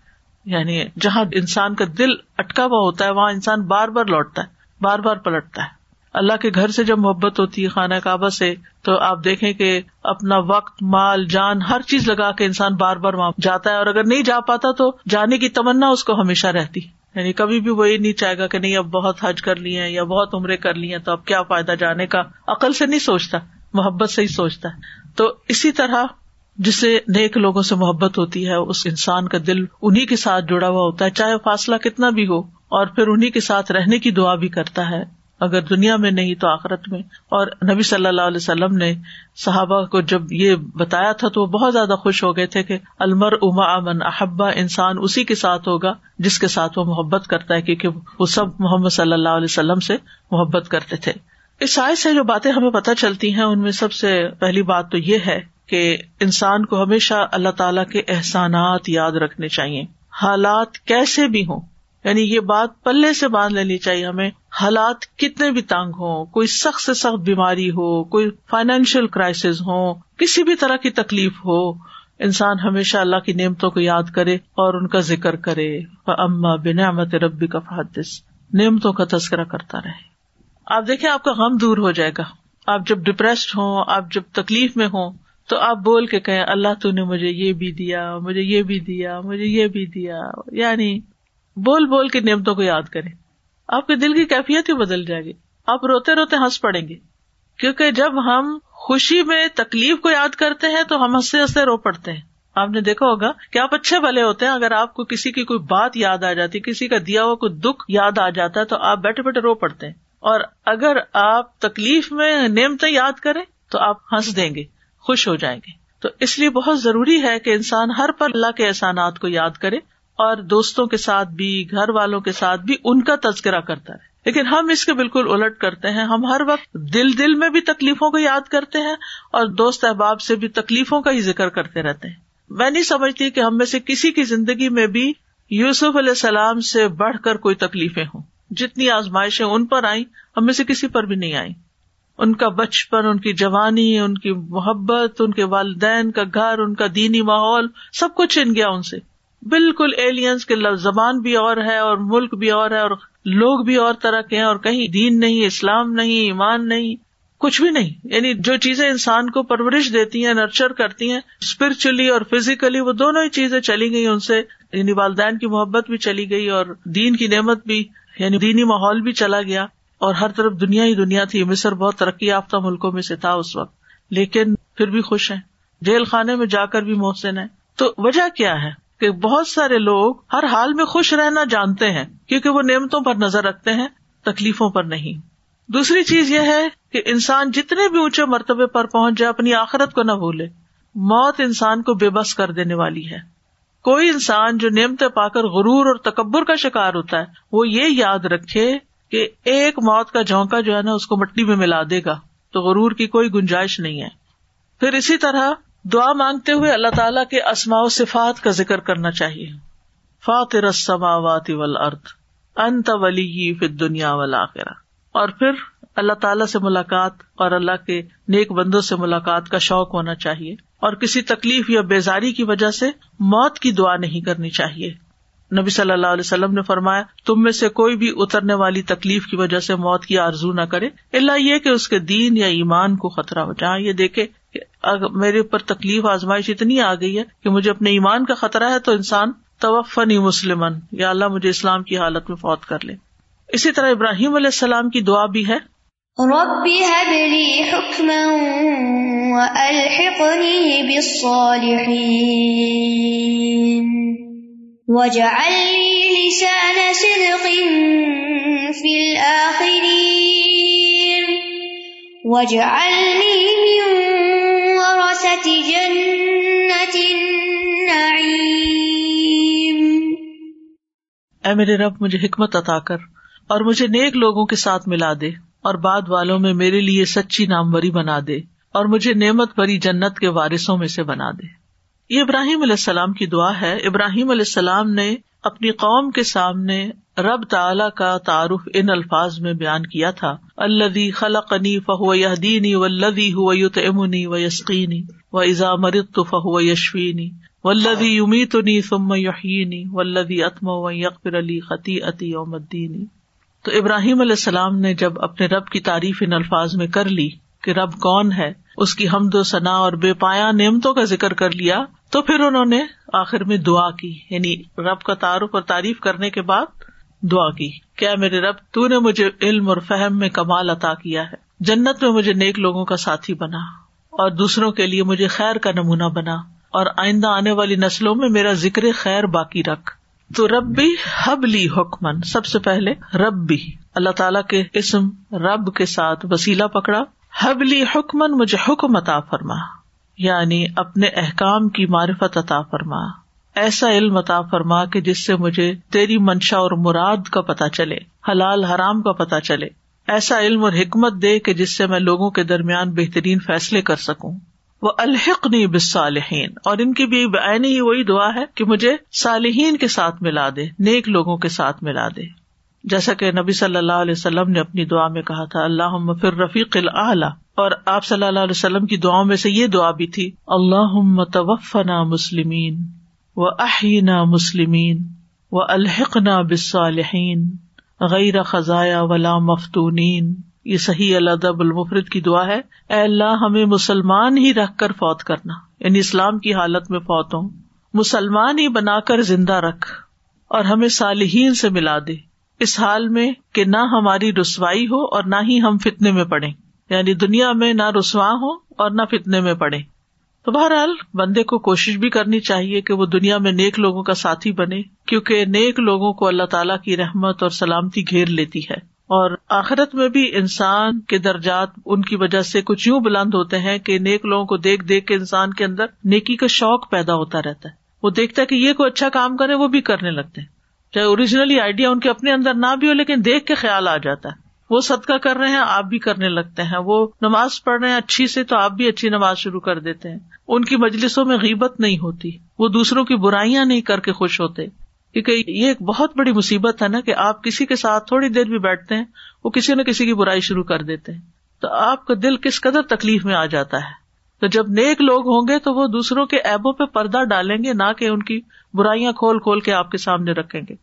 یعنی جہاں انسان کا دل اٹکا ہوا ہوتا ہے، وہاں انسان بار بار لوٹتا ہے، بار بار پلٹتا ہے۔ اللہ کے گھر سے جب محبت ہوتی ہے، خانہ کعبہ سے، تو آپ دیکھیں کہ اپنا وقت، مال، جان، ہر چیز لگا کے انسان بار بار وہاں جاتا ہے۔ اور اگر نہیں جا پاتا تو جانے کی تمنا اس کو ہمیشہ رہتی۔ یعنی کبھی بھی وہ یہ نہیں چاہے گا کہ نہیں، اب بہت حج کر لیے یا بہت عمرے کر لیے تو اب کیا فائدہ جانے کا؟ عقل سے نہیں سوچتا، محبت سے ہی سوچتا ہے۔ تو اسی طرح جسے نیک لوگوں سے محبت ہوتی ہے، اس انسان کا دل انہیں کے ساتھ جڑا ہوا ہوتا ہے، چاہے فاصلہ کتنا بھی ہو، اور پھر انہیں کے ساتھ رہنے کی دعا بھی کرتا ہے۔ اگر دنیا میں نہیں تو آخرت میں۔ اور نبی صلی اللہ علیہ وسلم نے صحابہ کو جب یہ بتایا تھا تو وہ بہت زیادہ خوش ہو گئے تھے کہ المر اما امن احبا انسان اسی کے ساتھ ہوگا جس کے ساتھ وہ محبت کرتا ہے، کیونکہ وہ سب محمد صلی اللہ علیہ وسلم سے محبت کرتے تھے۔ اس سائز سے جو باتیں ہمیں پتہ چلتی ہیں، ان میں سب سے پہلی بات تو یہ ہے کہ انسان کو ہمیشہ اللہ تعالی کے احسانات یاد رکھنے چاہیے۔ حالات کیسے بھی ہوں یعنی یہ بات پلے سے باندھ لینی چاہیے ہمیں۔ حالات کتنے بھی تنگ ہو کوئی سخت سے سخت بیماری ہو، کوئی فائنینشیل کرائسز ہو، کسی بھی طرح کی تکلیف ہو، انسان ہمیشہ اللہ کی نعمتوں کو یاد کرے اور ان کا ذکر کرے۔ اما بنعمت ربی کا فحدث۔ نعمتوں کا تذکرہ کرتا رہے۔ آپ دیکھیں، آپ کا غم دور ہو جائے گا۔ آپ جب ڈپریسڈ ہوں، آپ جب تکلیف میں ہوں، تو آپ بول کے کہیں، اللہ تو نے مجھے یہ بھی دیا، مجھے یہ بھی دیا، مجھے یہ بھی دیا۔ یعنی بول بول کے نعمتوں کو یاد کریں۔ آپ کے دل کی کیفیت ہی بدل جائے گی۔ آپ روتے روتے ہنس پڑیں گے۔ کیونکہ جب ہم خوشی میں تکلیف کو یاد کرتے ہیں تو ہم ہنستے ہنستے رو پڑتے ہیں۔ آپ نے دیکھا ہوگا کہ آپ اچھے بھلے ہوتے ہیں۔ اگر آپ کو کسی کی کوئی بات یاد آ جاتی، کسی کا دیا ہوا کوئی دکھ یاد آ جاتا ہے تو آپ بیٹھے بیٹھے رو پڑتے ہیں۔ اور اگر آپ تکلیف میں نعمتیں یاد کریں تو آپ ہنس دیں گے، خوش ہو جائیں گے۔ تو اس لیے بہت ضروری ہے کہ انسان ہر پر اللہ کے احسانات کو یاد کرے۔ اور دوستوں کے ساتھ بھی، گھر والوں کے ساتھ بھی ان کا تذکرہ کرتا ہے لیکن ہم اس کے بالکل الٹ کرتے ہیں۔ ہم ہر وقت دل دل میں بھی تکلیفوں کو یاد کرتے ہیں اور دوست احباب سے بھی تکلیفوں کا ہی ذکر کرتے رہتے ہیں۔ میں نہیں سمجھتی کہ ہم میں سے کسی کی زندگی میں بھی یوسف علیہ السلام سے بڑھ کر کوئی تکلیفیں ہوں۔ جتنی آزمائشیں ان پر آئی ہم میں سے کسی پر بھی نہیں آئی ان کا بچپن، ان کی جوانی، ان کی محبت، ان کے والدین کا گھر، ان کا دینی ماحول، سب کچھ چھن گیا ان سے۔ بالکل ایلینس کے زبان بھی اور ہے اور ملک بھی اور ہے اور لوگ بھی اور طرح کے ہیں اور کہیں دین نہیں، اسلام نہیں، ایمان نہیں، کچھ بھی نہیں۔ یعنی جو چیزیں انسان کو پرورش دیتی ہیں نرچر کرتی ہیں اسپرچلی اور فزیکلی وہ دونوں ہی چیزیں چلی گئی ان سے یعنی والدین کی محبت بھی چلی گئی اور دین کی نعمت بھی یعنی دینی ماحول بھی چلا گیا۔ اور ہر طرف دنیا ہی دنیا تھی۔ مصر بہت ترقی یافتہ ملکوں میں سے تھا اس وقت۔ لیکن پھر بھی خوش ہیں۔ جیل خانے میں جا کر بھی محسن ہے تو وجہ کیا ہے؟ کہ بہت سارے لوگ ہر حال میں خوش رہنا جانتے ہیں، کیونکہ وہ نعمتوں پر نظر رکھتے ہیں، تکلیفوں پر نہیں۔ دوسری چیز یہ ہے کہ انسان جتنے بھی اونچے مرتبے پر پہنچ جائے، اپنی آخرت کو نہ بھولے۔ موت انسان کو بے بس کر دینے والی ہے۔ کوئی انسان جو نعمتیں پا کر غرور اور تکبر کا شکار ہوتا ہے، وہ یہ یاد رکھے کہ ایک موت کا جھونکا جو ہے نا، اس کو مٹی میں ملا دے گا، تو غرور کی کوئی گنجائش نہیں ہے۔ پھر اسی طرح دعا مانگتے ہوئے اللہ تعالیٰ کے اسماء و صفات کا ذکر کرنا چاہیے۔ فاطر السماوات والارض، انت ولی فی الدنیا والآخرہ۔ اور پھر اللہ تعالیٰ سے ملاقات اور اللہ کے نیک بندوں سے ملاقات کا شوق ہونا چاہیے۔ اور کسی تکلیف یا بیزاری کی وجہ سے موت کی دعا نہیں کرنی چاہیے۔ نبی صلی اللہ علیہ وسلم نے فرمایا، تم میں سے کوئی بھی اترنے والی تکلیف کی وجہ سے موت کی آرزو نہ کرے۔ اللہ یہ کہ اس کے دین یا ایمان کو خطرہ ہو جہاں یہ دیکھے میرے اوپر تکلیف آزمائش اتنی آ گئی ہے کہ مجھے اپنے ایمان کا خطرہ ہے تو انسان توفنی مسلمن یا اللہ مجھے اسلام کی حالت میں فوت کر لے۔ اسی طرح ابراہیم علیہ السلام کی دعا بھی ہے۔ رب لسان صدق في الآخرين واجعلني اے میرے رب، مجھے حکمت عطا کر اور مجھے نیک لوگوں کے ساتھ ملا دے اور بعد والوں میں میرے لیے سچی ناموری بنا دے اور مجھے نعمت بری جنت کے وارثوں میں سے بنا دے۔ یہ ابراہیم علیہ السلام کی دعا ہے۔ ابراہیم علیہ السلام نے اپنی قوم کے سامنے رب تعلی کا تعارف ان الفاظ میں بیان کیا تھا الدی خلقنی فہو یدینی ولدی ہو یوت امنی و یسقینی و ازا مرت فہو یشوینی ولدی امیتنی ثم یحینی ولدی اتم و یقر علی خطی عطی یوم الدینی۔ تو ابراہیم علیہ السلام نے جب اپنے رب کی تعریف ان الفاظ میں کر لی کہ رب کون ہے، اس کی حمد و ثنا اور بے پایا نعمتوں کا ذکر کر لیا، تو پھر انہوں نے آخر میں دعا کی یعنی رب کا تعارف اور تعریف کرنے کے بعد دعا کی۔ کیا میرے رب، تو نے مجھے علم اور فہم میں کمال عطا کیا ہے۔ جنت میں مجھے نیک لوگوں کا ساتھی بنا اور دوسروں کے لیے مجھے خیر کا نمونہ بنا اور آئندہ آنے والی نسلوں میں میرا ذکر خیر باقی رکھ۔ تو ربی حب لی حکمن۔ سب سے پہلے ربی، اللہ تعالی کے اسم رب کے ساتھ وسیلہ پکڑا۔ حبلی حکمن، مجھے حکم عطا فرما یعنی اپنے احکام کی معرفت عطا فرما۔ ایسا علم عطا فرما کہ جس سے مجھے تیری منشا اور مراد کا پتا چلے، حلال حرام کا پتا چلے۔ ایسا علم اور حکمت دے کہ جس سے میں لوگوں کے درمیان بہترین فیصلے کر سکوں۔ وہ الحق نہیں بصالحین اور ان کی بھی ہی وہی دعا ہے کہ مجھے صالحین کے ساتھ ملا دے، نیک لوگوں کے ساتھ ملا دے۔ جیسا کہ نبی صلی اللہ علیہ وسلم نے اپنی دعا میں کہا تھا اللہ پھر رفیق العلیٰ اور آپ صلی اللہ علیہ وسلم کی دعاؤں میں سے یہ دعا بھی تھی اللہ توفنا مسلمین۔ و احینا مسلمین و الحق نا بصالحین غیر خزایا ولا مفتونین یہ صحیح اللہ المفرد کی دعا ہے۔ اے اللہ، ہمیں مسلمان ہی رکھ کر فوت کرنا۔ یعنی اسلام کی حالت میں فوت ہوں۔ مسلمان ہی بنا کر زندہ رکھ اور ہمیں صالحین سے ملا دے۔ اس حال میں کہ نہ ہماری رسوائی ہو اور نہ ہی ہم فتنے میں پڑے یعنی دنیا میں نہ رسوا ہو اور نہ فتنے میں پڑے تو بہرحال بندے کو کوشش بھی کرنی چاہیے کہ وہ دنیا میں نیک لوگوں کا ساتھی بنے، کیونکہ نیک لوگوں کو اللہ تعالیٰ کی رحمت اور سلامتی گھیر لیتی ہے۔ اور آخرت میں بھی انسان کے درجات ان کی وجہ سے کچھ یوں بلند ہوتے ہیں کہ نیک لوگوں کو دیکھ دیکھ کے انسان کے اندر نیکی کا شوق پیدا ہوتا رہتا ہے۔ وہ دیکھتا ہے کہ یہ کوئی اچھا کام کرے، وہ بھی کرنے لگتے ہیں۔ چاہے اوریجنلی آئیڈیا ان کے اپنے اندر نہ بھی ہو، لیکن دیکھ کے خیال آ جاتا ہے۔ وہ صدقہ کر رہے ہیں، آپ بھی کرنے لگتے ہیں۔ وہ نماز پڑھ رہے ہیں، اچھی سے تو آپ بھی اچھی نماز شروع کر دیتے ہیں۔ ان کی مجلسوں میں غیبت نہیں ہوتی۔ وہ دوسروں کی برائیاں نہیں کر کے خوش ہوتے۔ کیونکہ یہ ایک بہت بڑی مصیبت ہے نا کہ آپ کسی کے ساتھ تھوڑی دیر بھی بیٹھتے ہیں، وہ کسی نہ کسی کی برائی شروع کر دیتے ہیں۔ تو آپ کا دل کس قدر تکلیف میں آ جاتا ہے۔ تو جب نیک لوگ ہوں گے تو وہ دوسروں کے ایبوں پہ پردہ ڈالیں گے، نہ کہ ان کی برائیاں کھول کھول کے آپ کے سامنے رکھیں گے۔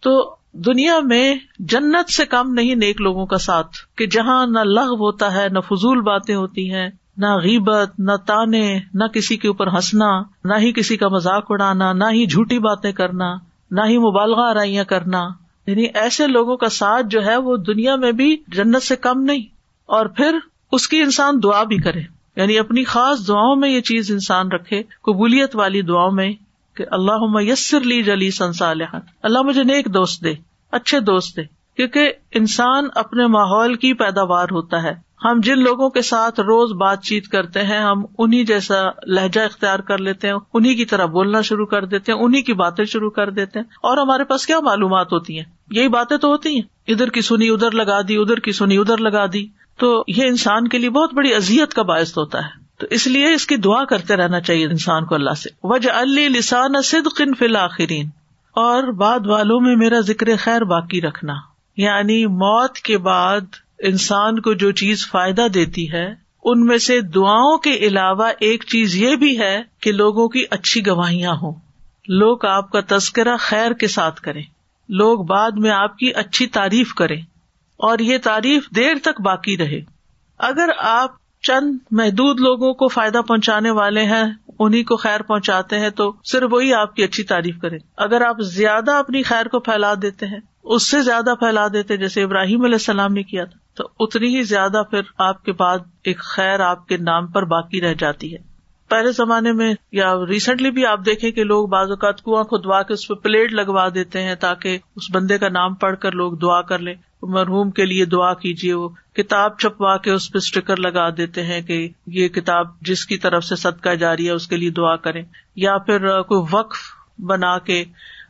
تو دنیا میں جنت سے کم نہیں نیک لوگوں کا ساتھ، کہ جہاں نہ لغ ہوتا ہے، نہ فضول باتیں ہوتی ہیں، نہ غیبت، نہ تانے، نہ کسی کے اوپر ہنسنا، نہ ہی کسی کا مذاق اڑانا، نہ ہی جھوٹی باتیں کرنا، نہ ہی مبالغہ آرائیاں کرنا۔ یعنی ایسے لوگوں کا ساتھ جو ہے، وہ دنیا میں بھی جنت سے کم نہیں۔ اور پھر اس کی انسان دعا بھی کرے۔ یعنی اپنی خاص دعاؤں میں یہ چیز انسان رکھے، قبولیت والی دعاؤں میں کہ اللہ یسر لی جلی سنسال اللہ مجھے نیک دوست دے۔ اچھے دوست دے کیونکہ انسان اپنے ماحول کی پیداوار ہوتا ہے۔ ہم جن لوگوں کے ساتھ روز بات چیت کرتے ہیں، ہم انہیں جیسا لہجہ اختیار کر لیتے ہیں انہیں کی طرح بولنا شروع کر دیتے ہیں انہیں کی باتیں شروع کر دیتے ہیں۔ اور ہمارے پاس کیا معلومات ہوتی ہیں؟ یہی باتیں تو ہوتی ہیں۔ ادھر کی سنی ادھر لگا دی، ادھر کی سنی ادھر لگا دی۔ تو یہ انسان کے لیے بہت بڑی ازیت کا باعث ہوتا ہے۔ تو اس لیے اس کی دعا کرتے رہنا چاہیے انسان کو اللہ سے۔ وجہ علی لسان صدقن فی الآخرین اور بعد والوں میں میرا ذکر خیر باقی رکھنا۔ یعنی موت کے بعد انسان کو جو چیز فائدہ دیتی ہے، ان میں سے دعاؤں کے علاوہ ایک چیز یہ بھی ہے کہ لوگوں کی اچھی گواہیاں ہوں۔ لوگ آپ کا تذکرہ خیر کے ساتھ کریں۔ لوگ بعد میں آپ کی اچھی تعریف کریں۔ اور یہ تعریف دیر تک باقی رہے۔ اگر آپ چند محدود لوگوں کو فائدہ پہنچانے والے ہیں انہیں کو خیر پہنچاتے ہیں تو صرف وہی آپ کی اچھی تعریف کریں۔ اگر آپ زیادہ اپنی خیر کو پھیلا دیتے ہیں، اس سے زیادہ پھیلا دیتے جیسے ابراہیم علیہ السلام نے کیا تھا، تو اتنی ہی زیادہ پھر آپ کے بعد ایک خیر آپ کے نام پر باقی رہ جاتی ہے۔ پہلے زمانے میں یا ریسنٹلی بھی آپ دیکھیں کہ لوگ بعض اوقات کنواں کھدوا کے اس پہ پلیٹ لگوا دیتے ہیں تاکہ اس بندے کا نام پڑھ کر لوگ دعا کر لیں۔ مرحوم کے لیے دعا کیجیے، وہ کتاب چھپوا کے اس پہ اسٹیکر لگا دیتے ہیں کہ یہ کتاب جس کی طرف سے صدقہ جاری ہے، اس کے لیے دعا کریں۔ یا پھر کوئی وقف بنا کے،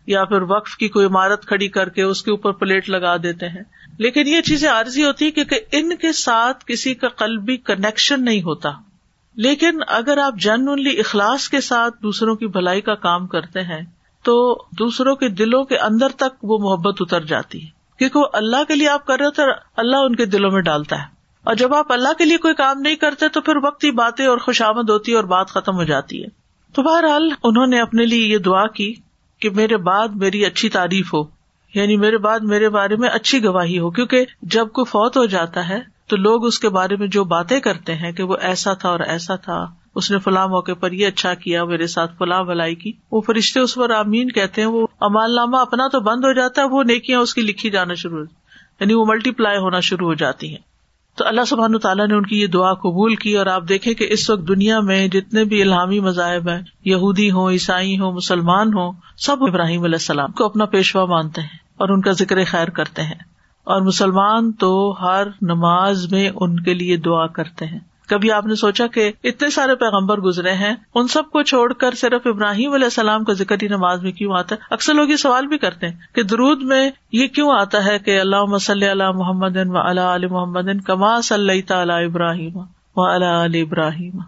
یا پھر وقف کی کوئی عمارت کھڑی کر کے اس کے اوپر پلیٹ لگا دیتے ہیں۔ لیکن یہ چیزیں عارضی ہوتی ہے کیونکہ ان کے ساتھ کسی کا قلبی کنیکشن نہیں ہوتا۔ لیکن اگر آپ جنرلی اخلاص کے ساتھ دوسروں کی بھلائی کا کام کرتے ہیں، تو دوسروں کے دلوں کے اندر تک وہ محبت اتر جاتی ہے۔ کیونکہ وہ اللہ کے لیے آپ کر رہے تو اللہ ان کے دلوں میں ڈالتا ہے۔ اور جب آپ اللہ کے لیے کوئی کام نہیں کرتے تو پھر وقت ہی باتیں اور خوشامد ہوتی ہے اور بات ختم ہو جاتی ہے۔ تو بہرحال انہوں نے اپنے لیے یہ دعا کی کہ میرے بعد میری اچھی تعریف ہو یعنی میرے بعد میرے بارے میں اچھی گواہی ہو، کیونکہ جب کوئی فوت ہو جاتا ہے تو لوگ اس کے بارے میں جو باتیں کرتے ہیں کہ وہ ایسا تھا اور ایسا تھا، اس نے فلاں موقع پر یہ اچھا کیا، میرے ساتھ فلاں بلائی کی، وہ فرشتے اس پر آمین کہتے ہیں، وہ امال نامہ اپنا تو بند ہو جاتا ہے، وہ نیکیاں اس کی لکھی جانا شروع یعنی وہ ملٹی پلائی ہونا شروع ہو جاتی ہیں۔ تو اللہ سبحان تعالیٰ نے ان کی یہ دعا قبول کی اور آپ دیکھیں کہ اس وقت دنیا میں جتنے بھی الحامی مذاہب ہیں، یہودی ہوں، عیسائی ہوں، مسلمان ہوں، سب ابراہیم علیہ السلام کو اپنا پیشوا مانتے ہیں اور ان کا ذکر خیر کرتے ہیں۔ اور مسلمان تو ہر نماز میں ان کے لیے دعا کرتے ہیں۔ کبھی آپ نے سوچا کہ اتنے سارے پیغمبر گزرے ہیں، ان سب کو چھوڑ کر صرف ابراہیم علیہ السلام کا ذکر ہی نماز میں کیوں آتا ہے؟ اکثر لوگ یہ سوال بھی کرتے ہیں کہ درود میں یہ کیوں آتا ہے کہ اللہ مسلی اللہ محمد و اللہ علیہ محمد کما صلی تعالی ابراہیم و اللہ علیہ ابراہیم۔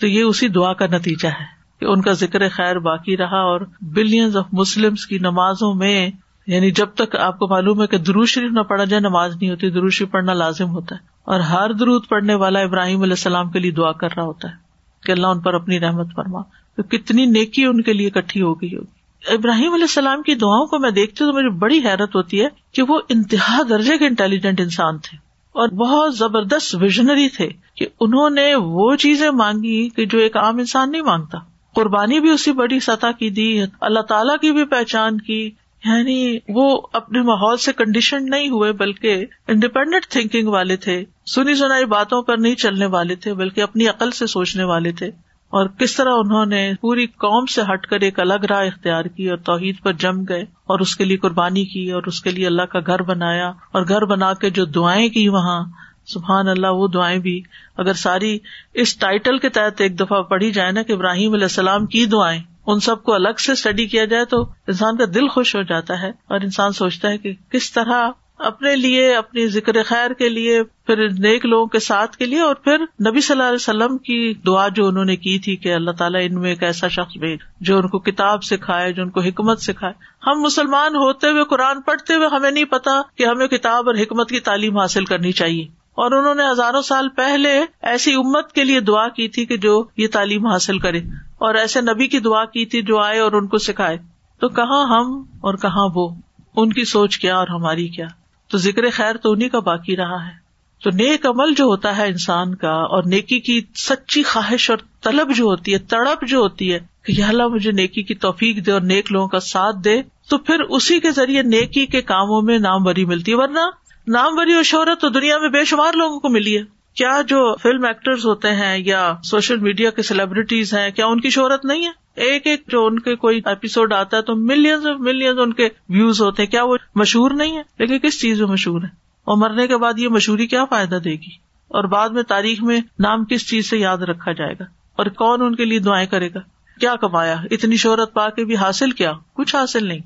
تو یہ اسی دعا کا نتیجہ ہے کہ ان کا ذکر خیر باقی رہا اور بلینز آف مسلم کی نمازوں میں یعنی جب تک آپ کو معلوم ہے کہ درو شریف نہ پڑھا جائے، نماز نہیں ہوتی درو شریف پڑھنا لازم ہوتا ہے۔ اور ہر درود پڑھنے والا ابراہیم علیہ السلام کے لیے دعا کر رہا ہوتا ہے کہ اللہ ان پر اپنی رحمت فرما۔ تو کتنی نیکی ان کے لیے کٹھی ہو گئی ہوگی۔ ابراہیم علیہ السلام کی دعاؤں کو میں دیکھتی ہوں تو مجھے بڑی حیرت ہوتی ہے کہ وہ انتہا درجے کے انٹیلیجنٹ انسان تھے اور بہت زبردست ویژنری تھے کہ انہوں نے وہ چیزیں مانگی کہ جو ایک عام انسان نہیں مانگتا۔ قربانی بھی اسی بڑی سطح کی دی، اللہ تعالیٰ کی بھی پہچان کی یعنی وہ اپنے ماحول سے کنڈیشن نہیں ہوئے، بلکہ انڈیپینڈنٹ تھنکنگ والے تھے، سنی سنائی باتوں پر نہیں چلنے والے تھے، بلکہ اپنی عقل سے سوچنے والے تھے۔ اور کس طرح انہوں نے پوری قوم سے ہٹ کر ایک الگ راہ اختیار کی اور توحید پر جم گئے اور اس کے لیے قربانی کی اور اس کے لیے اللہ کا گھر بنایا اور گھر بنا کے جو دعائیں کی وہاں، سبحان اللہ، وہ دعائیں بھی۔ اگر ساری اس ٹائٹل کے تحت ایک دفعہ پڑھی جائے نا کہ ابراہیم علیہ السلام کی دعائیں۔ ان سب کو الگ سے اسٹڈی کیا جائے تو انسان کا دل خوش ہو جاتا ہے اور انسان سوچتا ہے کہ کس طرح اپنے لیے، اپنی ذکر خیر کے لیے، پھر نیک لوگوں کے ساتھ کے لیے اور پھر نبی صلی اللہ علیہ وسلم کی دعا جو انہوں نے کی تھی کہ اللہ تعالیٰ ان میں ایک ایسا شخص بھیج جو ان کو کتاب سکھائے، جو ان کو حکمت سکھائے۔ ہم مسلمان ہوتے ہوئے، قرآن پڑھتے ہوئے ہمیں نہیں پتا کہ ہمیں کتاب اور حکمت کی تعلیم حاصل کرنی چاہیے۔ اور انہوں نے ہزاروں سال پہلے ایسی امت کے لیے دعا کی تھی کہ جو یہ تعلیم حاصل کرے۔ اور ایسے نبی کی دعا کی تھی جو آئے اور ان کو سکھائے۔ تو کہاں ہم اور کہاں وہ؟ ان کی سوچ کیا اور ہماری کیا؟ تو ذکر خیر تو انہیں کا باقی رہا ہے۔ تو نیک عمل جو ہوتا ہے انسان کا اور نیکی کی سچی خواہش اور طلب جو ہوتی ہے، تڑپ جو ہوتی ہے کہ اللہ مجھے نیکی کی توفیق دے اور نیک لوگوں کا ساتھ دے، تو پھر اسی کے ذریعے نیکی کے کاموں میں نام بری ملتی ہے۔ ورنہ نام بری اور شہرت تو دنیا میں بے شمار لوگوں کو ملی ہے۔ کیا جو فلم ایکٹرز ہوتے ہیں یا سوشل میڈیا کے سیلیبریٹیز ہیں، کیا ان کی شہرت نہیں ہے؟ ایک ایک جو ان کے کوئی ایپیسوڈ آتا ہے تو ملینز ملینز ان کے ویوز ہوتے ہیں، کیا وہ مشہور نہیں ہے لیکن کس چیز میں مشہور ہے اور مرنے کے بعد یہ مشہوری کیا فائدہ دے گی؟ اور بعد میں تاریخ میں نام کس چیز سے یاد رکھا جائے گا؟ اور کون ان کے لیے دعائیں کرے گا؟ کیا کمایا؟ اتنی شہرت پا کے بھی حاصل کیا؟ کچھ حاصل نہیں۔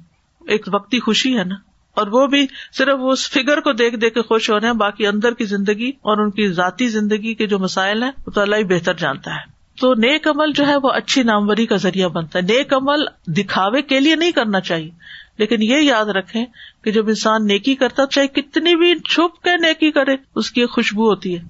ایک وقتی خوشی ہے نا؟ اور وہ بھی صرف اس فگر کو دیکھ دیکھ کے خوش ہو رہے ہیں، باقی اندر کی زندگی اور ان کی ذاتی زندگی کے جو مسائل ہیں، وہ تو اللہ ہی بہتر جانتا ہے۔ تو نیک عمل جو ہے، وہ اچھی ناموری کا ذریعہ بنتا ہے۔ نیک عمل دکھاوے کے لیے نہیں کرنا چاہیے۔ لیکن یہ یاد رکھے کہ جب انسان نیکی کرتا چاہے کتنی بھی چھپ کے نیکی کرے، اس کی خوشبو ہوتی ہے۔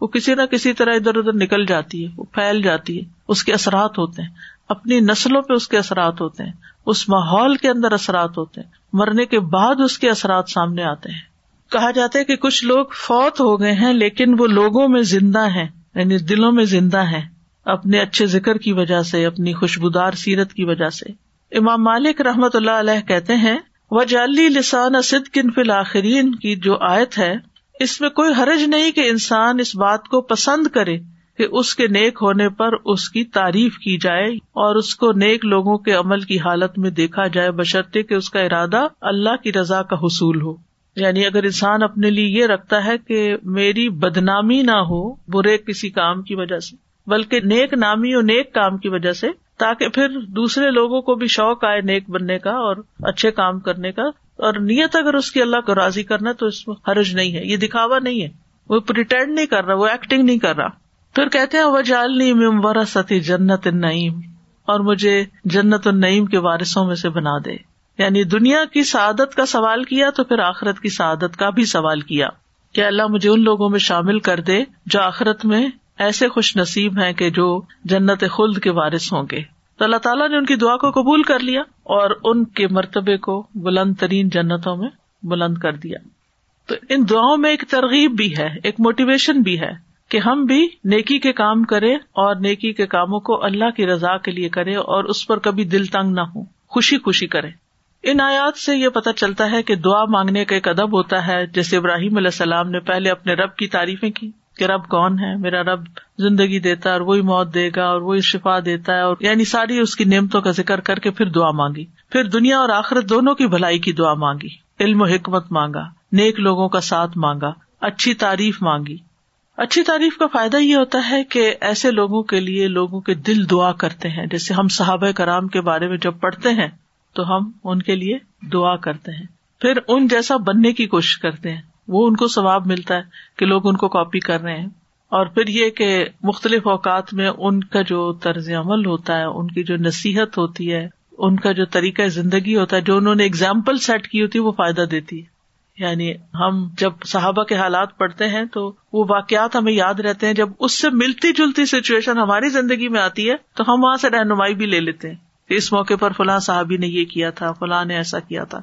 وہ کسی نہ کسی طرح ادھر ادھر نکل جاتی ہے، وہ پھیل جاتی ہے۔ اس کے اثرات ہوتے ہیں۔ اپنی نسلوں پہ اس کے اثرات ہوتے ہیں۔ اس ماحول کے اندر اثرات ہوتے ہیں۔ مرنے کے بعد اس کے اثرات سامنے آتے ہیں۔ کہا جاتا ہے کہ کچھ لوگ فوت ہو گئے ہیں لیکن وہ لوگوں میں زندہ ہیں یعنی دلوں میں زندہ ہیں، اپنے اچھے ذکر کی وجہ سے، اپنی خوشبودار سیرت کی وجہ سے۔ امام مالک رحمت اللہ علیہ کہتے ہیں وہ جعلی لسان اسد کن فل آخرین کی جو آیت ہے، اس میں کوئی حرج نہیں کہ انسان اس بات کو پسند کرے۔ کہ اس کے نیک ہونے پر اس کی تعریف کی جائے اور اس کو نیک لوگوں کے عمل کی حالت میں دیکھا جائے، بشرطے کہ اس کا ارادہ اللہ کی رضا کا حصول ہو۔ یعنی اگر انسان اپنے لیے یہ رکھتا ہے کہ میری بدنامی نہ ہو برے کسی کام کی وجہ سے، بلکہ نیک نامی اور نیک کام کی وجہ سے، تاکہ پھر دوسرے لوگوں کو بھی شوق آئے نیک بننے کا اور اچھے کام کرنے کا، اور نیت اگر اس کی اللہ کو راضی کرنا تو اس میں حرج نہیں ہے، یہ دکھاوا نہیں ہے۔ وہ پریٹینڈ نہیں کر رہا، وہ ایکٹنگ نہیں کر رہا۔ پھر کہتے ہیں وہ جالنی ممبر ستی جنت النعیم، اور مجھے جنت النعیم کے وارثوں میں سے بنا دے۔ یعنی دنیا کی سعادت کا سوال کیا تو پھر آخرت کی سعادت کا بھی سوال کیا۔ کہ اللہ مجھے ان لوگوں میں شامل کر دے جو آخرت میں ایسے خوش نصیب ہیں کہ جو جنت خلد کے وارث ہوں گے۔ تو اللہ تعالیٰ نے ان کی دعا کو قبول کر لیا اور ان کے مرتبے کو بلند ترین جنتوں میں بلند کر دیا۔ تو ان دعاؤں میں ایک ترغیب بھی ہے، ایک موٹیویشن بھی ہے۔ کہ ہم بھی نیکی کے کام کرے اور نیکی کے کاموں کو اللہ کی رضا کے لیے کرے اور اس پر کبھی دل تنگ نہ ہو خوشی خوشی کرے ان آیات سے یہ پتا چلتا ہے کہ دعا مانگنے کا ایک ادب ہوتا ہے، جیسے ابراہیم علیہ السلام نے پہلے اپنے رب کی تعریفیں کی کہ رب کون ہے، میرا رب زندگی دیتا ہے اور وہی موت دے گا اور وہی شفا دیتا ہے اور یعنی ساری اس کی نعمتوں کا ذکر کر کے پھر دعا مانگی۔ پھر دنیا اور آخرت دونوں کی بھلائی کی دعا مانگی، علم و حکمت مانگا، نیک لوگوں کا ساتھ مانگا، اچھی تعریف مانگی۔ اچھی تعریف کا فائدہ یہ ہوتا ہے کہ ایسے لوگوں کے لیے لوگوں کے دل دعا کرتے ہیں، جیسے ہم صحابہ کرام کے بارے میں جب پڑھتے ہیں تو ہم ان کے لیے دعا کرتے ہیں۔ پھر ان جیسا بننے کی کوشش کرتے ہیں۔ وہ ان کو ثواب ملتا ہے کہ لوگ ان کو کاپی کر رہے ہیں۔ اور پھر یہ کہ مختلف اوقات میں ان کا جو طرز عمل ہوتا ہے، ان کی جو نصیحت ہوتی ہے، ان کا جو طریقہ زندگی ہوتا ہے، جو انہوں نے اگزامپل سیٹ کی ہوتی ہے، وہ فائدہ دیتی ہے۔ یعنی ہم جب صحابہ کے حالات پڑھتے ہیں تو وہ واقعات ہمیں یاد رہتے ہیں جب اس سے ملتی جلتی سچویشن ہماری زندگی میں آتی ہے تو ہم وہاں سے رہنمائی بھی لے لیتے ہیں اس موقع پر فلاں صاحبی نے یہ کیا تھا، فلاں نے ایسا کیا تھا۔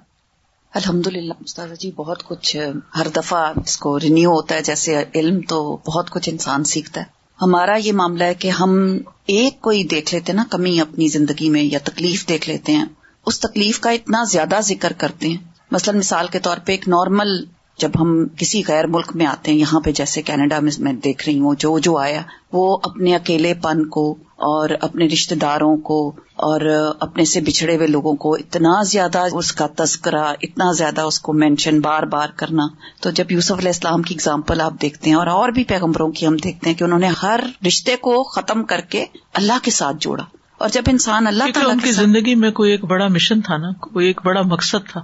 الحمد للہ استاد جی بہت کچھ، ہر دفعہ اس کو رینیو ہوتا ہے۔ جیسے علم تو بہت کچھ انسان سیکھتا ہے۔ ہمارا یہ معاملہ ہے کہ ہم ایک کوئی دیکھ لیتے نا، کمی اپنی زندگی میں یا تکلیف دیکھ لیتے ہیں۔ اس تکلیف کا اتنا زیادہ ذکر کرتے ہیں۔ مثلاً مثال کے طور پہ ایک نارمل جب ہم کسی غیر ملک میں آتے ہیں یہاں پہ جیسے کینیڈا میں میں دیکھ رہی ہوں جو جو آیا وہ اپنے اکیلے پن کو اور اپنے رشتے داروں کو اور اپنے سے بچھڑے ہوئے لوگوں کو اتنا زیادہ اس کا تذکرہ اتنا زیادہ اس کو مینشن بار بار کرنا۔ تو جب یوسف علیہ السلام کی اگزامپل آپ دیکھتے ہیں اور اور بھی پیغمبروں کی ہم دیکھتے ہیں کہ انہوں نے ہر رشتے کو ختم کر کے اللہ کے ساتھ جوڑا۔ اور جب انسان اللہ تعالیٰ ان کی زندگی میں کوئی ایک بڑا مشن تھا نا کوئی ایک بڑا مقصد تھا۔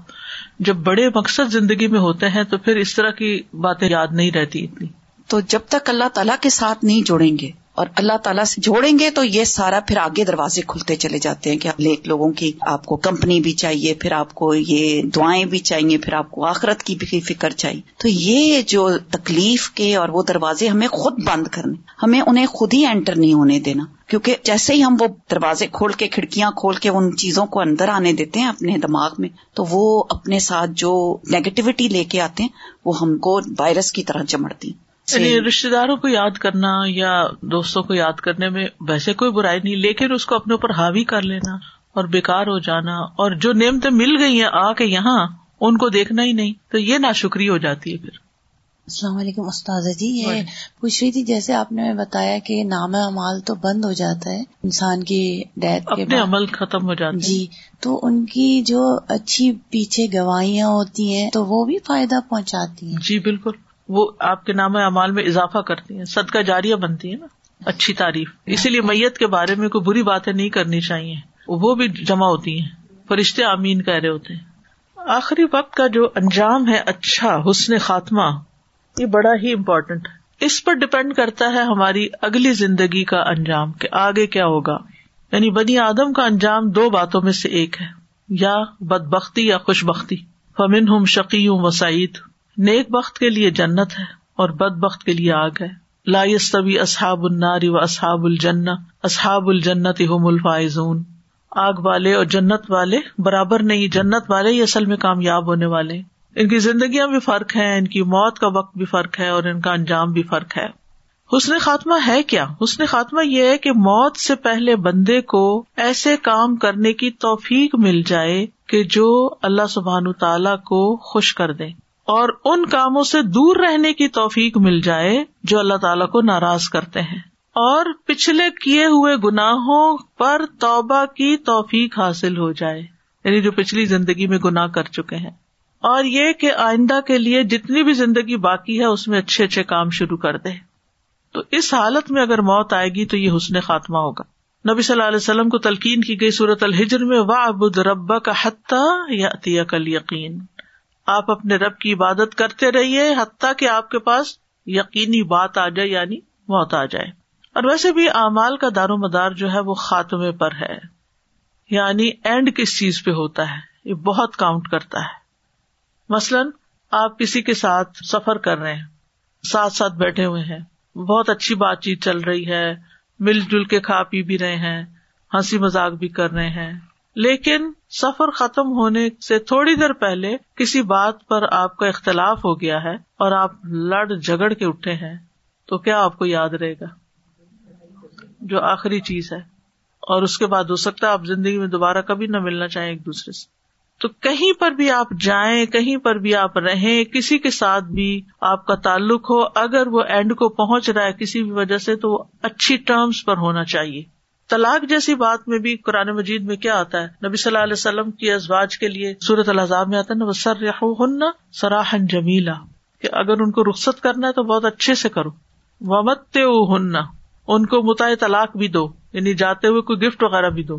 جب بڑے مقصد زندگی میں ہوتے ہیں تو پھر اس طرح کی باتیں یاد نہیں رہتی اتنی۔ تو جب تک اللہ تعالیٰ کے ساتھ نہیں جوڑیں گے اور اللہ تعالیٰ سے جوڑیں گے تو یہ سارا پھر آگے دروازے کھلتے چلے جاتے ہیں کہ نیک لوگوں کی آپ کو کمپنی بھی چاہیے، پھر آپ کو یہ دعائیں بھی چاہیے، پھر آپ کو آخرت کی بھی فکر چاہیے۔ تو یہ جو تکلیف کے اور وہ دروازے ہمیں خود بند کرنے، ہمیں انہیں خود ہی انٹر نہیں ہونے دینا۔ کیونکہ جیسے ہی ہم وہ دروازے کھول کے، کھڑکیاں کھول کے ان چیزوں کو اندر آنے دیتے ہیں اپنے دماغ میں، تو وہ اپنے ساتھ جو نیگیٹوٹی لے کے آتے ہیں، وہ ہم کو وائرس کی طرح چمڑتی یعنی رشتے داروں کو یاد کرنا یا دوستوں کو یاد کرنے میں ویسے کوئی برائی نہیں لیکن اس کو اپنے اوپر حاوی کر لینا اور بےکار ہو جانا اور جو نعمتیں مل گئی ہیں آ کے یہاں ان کو دیکھنا ہی نہیں تو یہ نا شکریہ ہو جاتی ہے پھر۔ السلام علیکم استاد جی یہ پوچھ رہی تھی جیسے آپ نے بتایا کہ نام امال تو بند ہو جاتا ہے انسان کی ڈیتھ کے عمل ختم ہو جاتا جی تو ان کی جو اچھی پیچھے گواہیاں ہوتی ہیں تو وہ بھی فائدہ پہنچاتی ہیں۔ جی بالکل۔ وہ آپ کے نام اعمال میں اضافہ کرتی ہیں، صدقہ جاریہ بنتی ہے نا، اچھی تعریف۔ اسی لیے میت کے بارے میں کوئی بری باتیں نہیں کرنی چاہیے۔ وہ بھی جمع ہوتی ہیں، فرشتے امین کہہ رہے ہوتے ہیں۔ آخری وقت کا جو انجام ہے اچھا حسن خاتمہ، یہ بڑا ہی امپورٹینٹ اس پر ڈپینڈ کرتا ہے ہماری اگلی زندگی کا انجام کہ آگے کیا ہوگا۔ یعنی بنی آدم کا انجام دو باتوں میں سے ایک ہے، یا بد بختی یا خوش بختی فمن ہوں شکی ہوں وسعید نیک بخت کے لیے جنت ہے اور بد بخت کے لیے آگ ہے۔ لا يستوي اصحاب النار و اصحاب الجنہ، اصحاب الجنت هم الفائزون۔ آگ والے اور جنت والے برابر نہیں، جنت والے ہی اصل میں کامیاب ہونے والے ان کی زندگیاں بھی فرق ہے ان کی موت کا وقت بھی فرق ہے اور ان کا انجام بھی فرق ہے۔ حسن خاتمہ ہے کیا؟ حسن خاتمہ یہ ہے کہ موت سے پہلے بندے کو ایسے کام کرنے کی توفیق مل جائے کہ جو اللہ سبحان تعالی کو خوش کر دے۔ اور ان کاموں سے دور رہنے کی توفیق مل جائے جو اللہ تعالیٰ کو ناراض کرتے ہیں۔ اور پچھلے کیے ہوئے گناہوں پر توبہ کی توفیق حاصل ہو جائے۔ یعنی جو پچھلی زندگی میں گناہ کر چکے ہیں۔ اور یہ کہ آئندہ کے لیے جتنی بھی زندگی باقی ہے، اس میں اچھے اچھے کام شروع کر دے۔ تو اس حالت میں اگر موت آئے گی تو یہ حسن خاتمہ ہوگا۔ نبی صلی اللہ علیہ وسلم کو تلقین کی گئی صورت الحجر میں وا ابود ربا کا حتیٰ یا کل یقین آپ اپنے رب کی عبادت کرتے رہیے حتیٰ کہ آپ کے پاس یقینی بات آ جائے یعنی موت آ جائے۔ اور ویسے بھی اعمال کا دار و مدار جو ہے وہ خاتمے پر ہے۔ یعنی اینڈ کس چیز پہ ہوتا ہے؟ یہ بہت کاؤنٹ کرتا ہے۔ مثلاً آپ کسی کے ساتھ سفر کر رہے ہیں، ساتھ ساتھ بیٹھے ہوئے ہیں، بہت اچھی بات چیت چل رہی ہے، مل جل کے کھا پی بھی رہے ہیں، ہنسی مزاق بھی کر رہے ہیں۔ لیکن سفر ختم ہونے سے تھوڑی دیر پہلے کسی بات پر آپ کا اختلاف ہو گیا ہے اور آپ لڑ جگڑ کے اٹھے ہیں، تو کیا آپ کو یاد رہے گا؟ جو آخری چیز ہے۔ اور اس کے بعد ہو سکتا ہے آپ زندگی میں دوبارہ کبھی نہ ملنا چاہیں ایک دوسرے سے۔ تو کہیں پر بھی آپ جائیں، کہیں پر بھی آپ رہیں، کسی کے ساتھ بھی آپ کا تعلق ہو، اگر وہ اینڈ کو پہنچ رہا ہے کسی بھی وجہ سے، تو وہ اچھی ٹرمس پر ہونا چاہیے۔ طلاق جیسی بات میں بھی قرآن مجید میں کیا آتا ہے؟ نبی صلی اللہ علیہ وسلم کی ازواج کے لیے صورت الحضاب میں آتا ہے نا وہ سر ہننا سراہن جمیلا کہ اگر ان کو رخصت کرنا ہے تو بہت اچھے سے کرو۔ ومت ہننا ان کو متع طلاق بھی دو یعنی جاتے ہوئے کوئی گفٹ وغیرہ بھی دو۔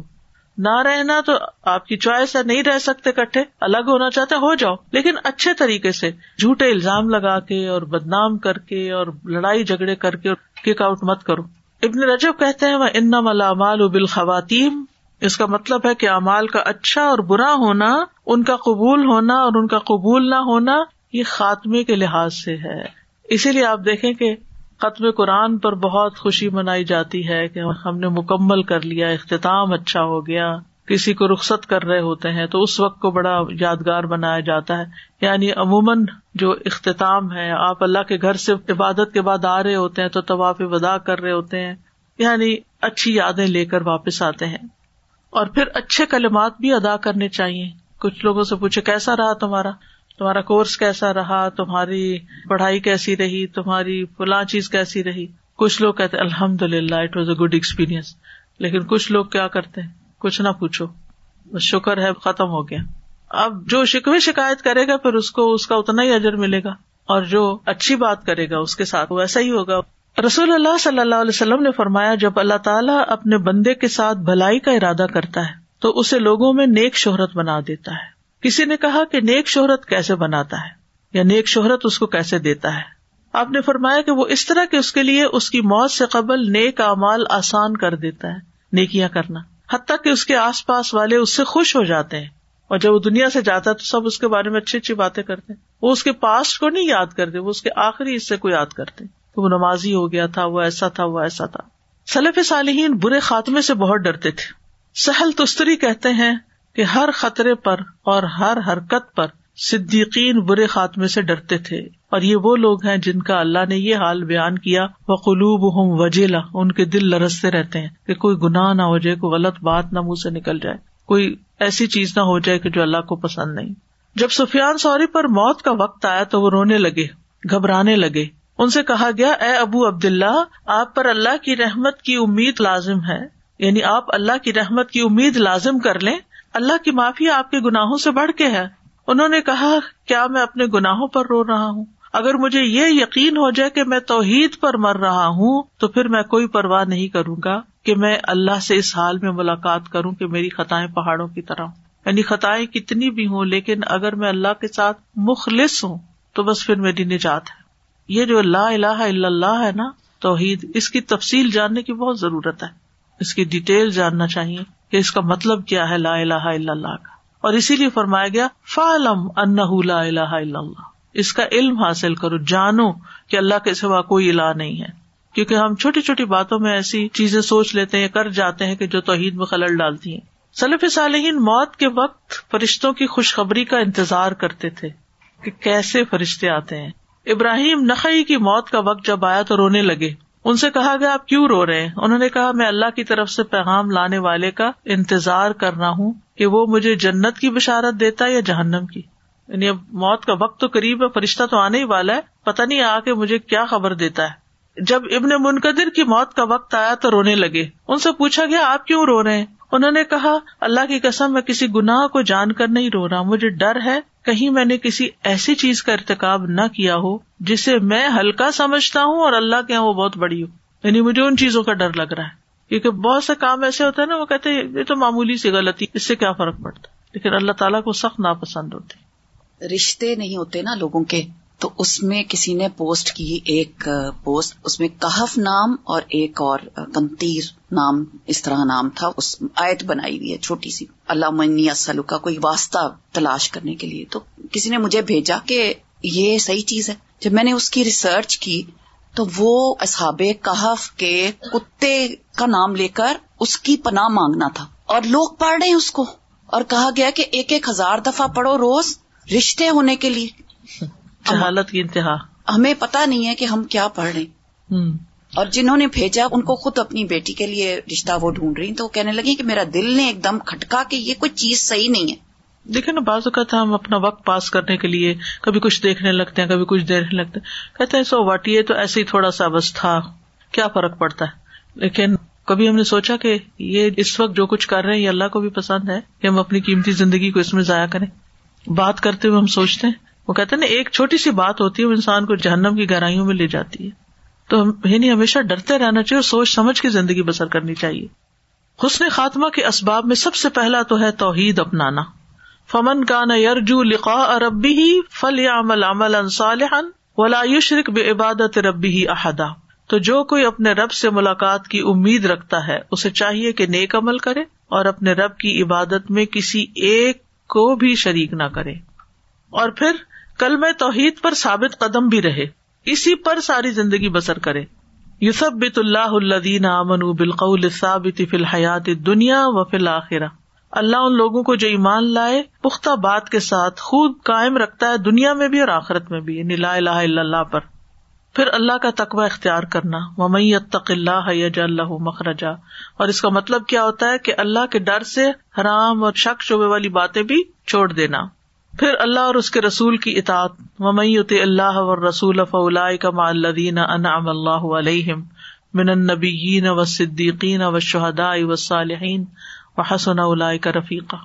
نہ رہنا تو آپ کی چوائس ہے، نہیں رہ سکتے کٹھے الگ ہونا چاہتے ہو جاؤ، لیکن اچھے طریقے سے۔ جھوٹے الزام لگا کے اور بدنام کر کے اور لڑائی جھگڑے کر کے کک آؤٹ مت کرو۔ ابن رجب کہتے ہیں وہ ان ملامال بال خواتین اس کا مطلب ہے کہ امال کا اچھا اور برا ہونا، ان کا قبول ہونا اور ان کا قبول نہ ہونا، یہ خاتمے کے لحاظ سے ہے۔ اسی لیے آپ دیکھیں کہ ختم قرآن پر بہت خوشی منائی جاتی ہے کہ ہم نے مکمل کر لیا، اختتام اچھا ہو گیا۔ کسی کو رخصت کر رہے ہوتے ہیں تو اس وقت کو بڑا یادگار بنایا جاتا ہے۔ یعنی عموماً جو اختتام ہے، آپ اللہ کے گھر سے عبادت کے بعد آ رہے ہوتے ہیں تو طواف ودا کر رہے ہوتے ہیں۔ یعنی اچھی یادیں لے کر واپس آتے ہیں۔ اور پھر اچھے کلمات بھی ادا کرنے چاہیے۔ کچھ لوگوں سے پوچھے، کیسا رہا تمہارا؟ تمہارا کورس کیسا رہا؟ تمہاری پڑھائی کیسی رہی؟ تمہاری فلاں چیز کیسی رہی؟ کچھ لوگ کہتے الحمد للہ it was a good experience لیکن کچھ لوگ کیا کرتے ہیں؟ کچھ نہ پوچھو۔ بس شکر ہے، ختم ہو گیا۔ اب جو شکوے شکایت کرے گا، پھر اس کو، اس کا اتنا ہی اجر ملے گا۔ اور جو اچھی بات کرے گا، اس کے ساتھ ویسا ہی ہوگا۔ رسول اللہ صلی اللہ علیہ وسلم نے فرمایا، جب اللہ تعالیٰ اپنے بندے کے ساتھ بھلائی کا ارادہ کرتا ہے، تو اسے لوگوں میں نیک شہرت بنا دیتا ہے۔ کسی نے کہا کہ نیک شہرت کیسے بناتا ہے؟ یا نیک شہرت اس کو کیسے دیتا ہے؟ آپ نے فرمایا کہ وہ اس طرح کے اس کے لیے اس کی موت سے قبل نیک اعمال آسان کر دیتا ہے، نیکیاں کرنا۔ حتیٰ کہ اس کے آس پاس والے اس سے خوش ہو جاتے ہیں۔ اور جب وہ دنیا سے جاتا ہے تو سب اس کے بارے میں اچھی اچھی باتیں کرتے ہیں۔ وہ اس کے پاسٹ کو نہیں یاد کرتے، وہ اس کے آخری حصے کو یاد کرتے وہ نمازی ہو گیا تھا، وہ ایسا تھا، وہ ایسا تھا۔ سلف صالحین برے خاتمے سے بہت ڈرتے تھے۔ سہل تستری کہتے ہیں کہ ہر خطرے پر اور ہر حرکت پر صدیقین برے خاتمے سے ڈرتے تھے۔ اور یہ وہ لوگ ہیں جن کا اللہ نے یہ حال بیان کیا وہ قلوب ہوں وجیلا ان کے دل لرستے رہتے ہیں کہ کوئی گناہ نہ ہو جائے، کوئی غلط بات نہ منہ سے نکل جائے، کوئی ایسی چیز نہ ہو جائے کہ جو اللہ کو پسند نہیں۔ جب سفیان سوری پر موت کا وقت آیا تو وہ رونے لگے، گھبرانے لگے۔ ان سے کہا گیا، اے ابو عبد اللہ آپ پر اللہ کی رحمت کی امید لازم ہے۔ یعنی آپ اللہ کی رحمت کی امید لازم کر لیں۔ اللہ کی معافی آپ کے گناہوں سے بڑھ کے ہے۔ انہوں نے کہا، کیا میں اپنے گناہوں پر رو رہا ہوں؟ اگر مجھے یہ یقین ہو جائے کہ میں توحید پر مر رہا ہوں، تو پھر میں کوئی پرواہ نہیں کروں گا کہ میں اللہ سے اس حال میں ملاقات کروں کہ میری خطائیں پہاڑوں کی طرح یعنی خطائیں کتنی بھی ہوں، لیکن اگر میں اللہ کے ساتھ مخلص ہوں، تو بس پھر میری نجات ہے۔ یہ جو اللہ الہ الا اللہ ہے نا، توحید، اس کی تفصیل جاننے کی بہت ضرورت ہے۔ اس کی ڈیٹیل جاننا چاہیے کہ اس کا مطلب کیا ہے لا الہ الا اللہ کا۔ اور اسی لیے فرمایا گیا فالم ان لا الہ الا اللہ۔ اس کا علم حاصل کرو، جانو کہ اللہ کے سوا کوئی الہ نہیں ہے۔ کیونکہ ہم چھوٹی چھوٹی باتوں میں ایسی چیزیں سوچ لیتے ہیں، کر جاتے ہیں کہ جو توحید میں خلل ڈالتی ہیں۔ سلف صالحین موت کے وقت فرشتوں کی خوشخبری کا انتظار کرتے تھے کہ کیسے فرشتے آتے ہیں۔ ابراہیم نقی کی موت کا وقت جب آیا تو رونے لگے۔ ان سے کہا گیا آپ کیوں رو رہے ہیں؟ انہوں نے کہا، میں اللہ کی طرف سے پیغام لانے والے کا انتظار کر رہا ہوں کہ وہ مجھے جنت کی بشارت دیتا ہے یا جہنم کی۔ یعنی اب موت کا وقت تو قریب ہے، فرشتہ تو آنے ہی والا ہے پتا نہیں آ کے مجھے کیا خبر دیتا ہے۔ جب ابن منقدر کی موت کا وقت آیا تو رونے لگے۔ ان سے پوچھا گیا، آپ کیوں رو رہے ہیں؟ انہوں نے کہا، اللہ کی قسم، میں کسی گناہ کو جان کر نہیں رو رہا۔ مجھے ڈر ہے، کہیں میں نے کسی ایسی چیز کا ارتقاب نہ کیا ہو، جسے میں ہلکا سمجھتا ہوں اور اللہ کے یہاں وہ بہت بڑی ہو۔ یعنی مجھے ان چیزوں کا ڈر لگ رہا ہے۔ کیونکہ بہت سے کام ایسے ہوتے ہیں نا، وہ کہتے ہیں، یہ تو معمولی سی غلطی، اس سے کیا فرق پڑتا؟ لیکن اللہ تعالیٰ کو سخت ناپسند ہوتے رشتے نہیں ہوتے نا لوگوں کے، تو اس میں کسی نے پوسٹ کی ایک پوسٹ، اس میں کہف نام اور ایک اور کنتیر نام، اس طرح نام تھا، اس آیت بنائی ہوئی ہے چھوٹی سی۔ اللہ منی اسلو کا کوئی واسطہ تلاش کرنے کے لیے۔ تو کسی نے مجھے بھیجا کہ یہ صحیح چیز ہے۔ جب میں نے اس کی ریسرچ کی، تو وہ اصحاب کہف کے کتے کا نام لے کر اس کی پناہ مانگنا تھا۔ اور لوگ پڑھ رہے ہیں اس کو۔ اور کہا گیا کہ ایک ایک ہزار دفعہ پڑھو روز رشتے ہونے کے لیے۔ جہالت کی انتہا۔ ہمیں پتا نہیں ہے کہ ہم کیا پڑھ رہے ہوں۔ اور جنہوں نے بھیجا ان کو خود اپنی بیٹی کے لیے رشتہ وہ ڈھونڈ رہی تو وہ کہنے لگی کہ میرا دل نے ایک دم کھٹکا کہ یہ کوئی چیز صحیح نہیں ہے۔ دیکھیں نا بعض اوقات ہم اپنا وقت پاس کرنے کے لیے کبھی کچھ دیکھنے لگتے ہیں کبھی کچھ دیکھنے لگتے ہیں۔ کہتے ہیں سو واٹ یہ تو ایسے ہی تھوڑا سا بس تھا۔ کیا فرق پڑتا ہے؟ لیکن کبھی ہم نے سوچا کہ یہ اس وقت جو کچھ کر رہے ہیں یہ اللہ کو بھی پسند ہے کہ ہم اپنی قیمتی زندگی کو اس میں ضائع کریں۔ بات کرتے ہوئے ہم سوچتے ہیں، وہ کہتے ہیں نا ایک چھوٹی سی بات ہوتی ہے، وہ انسان کو جہنم کی گہرائیوں میں لے جاتی ہے۔ تو یعنی ہمیشہ ڈرتے رہنا چاہیے اور سوچ سمجھ کے زندگی بسر کرنی چاہیے۔ حسن خاتمہ کے اسباب میں سب سے پہلا تو ہے توحید اپنانا۔ فمن کا نہ یرجو لقا ربی ہی فل یا عمل عمل انصالحن ولا یشرک بے عبادت ربی ہی احدا۔ تو جو کوئی اپنے رب سے ملاقات کی امید رکھتا ہے، اسے چاہیے کہ نیک عمل کرے اور اپنے رب کی عبادت میں کسی ایک کو بھی شریک نہ کرے۔ اور پھر کل میں توحید پر ثابت قدم بھی رہے۔ اسی پر ساری زندگی بسر کرے۔ یوسف بت اللہ الدین امن بالقول ثابت فی الحیات دنیا و فی الآخرہ اللہ ان لوگوں کو جو ایمان لائے، پختہ بات کے ساتھ خود قائم رکھتا ہے دنیا میں بھی اور آخرت میں بھی۔ یعنی لا الہ الا اللہ پر۔ پھر اللہ کا تقوی اختیار کرنا۔ ممئی تق اللہ یج اللہ مخرجا۔ اور اس کا مطلب کیا ہوتا ہے کہ اللہ کے ڈر سے حرام اور شک شبے والی باتیں بھی چھوڑ دینا۔ پھر اللہ اور اس کے رسول کی اطاعت۔ ممیت اللہ اور رسول فلا کما الدین انعم اللہ علیہم من النبیین و صدیقین و شہداء و صالحین و حسن الاء کا رفیقہ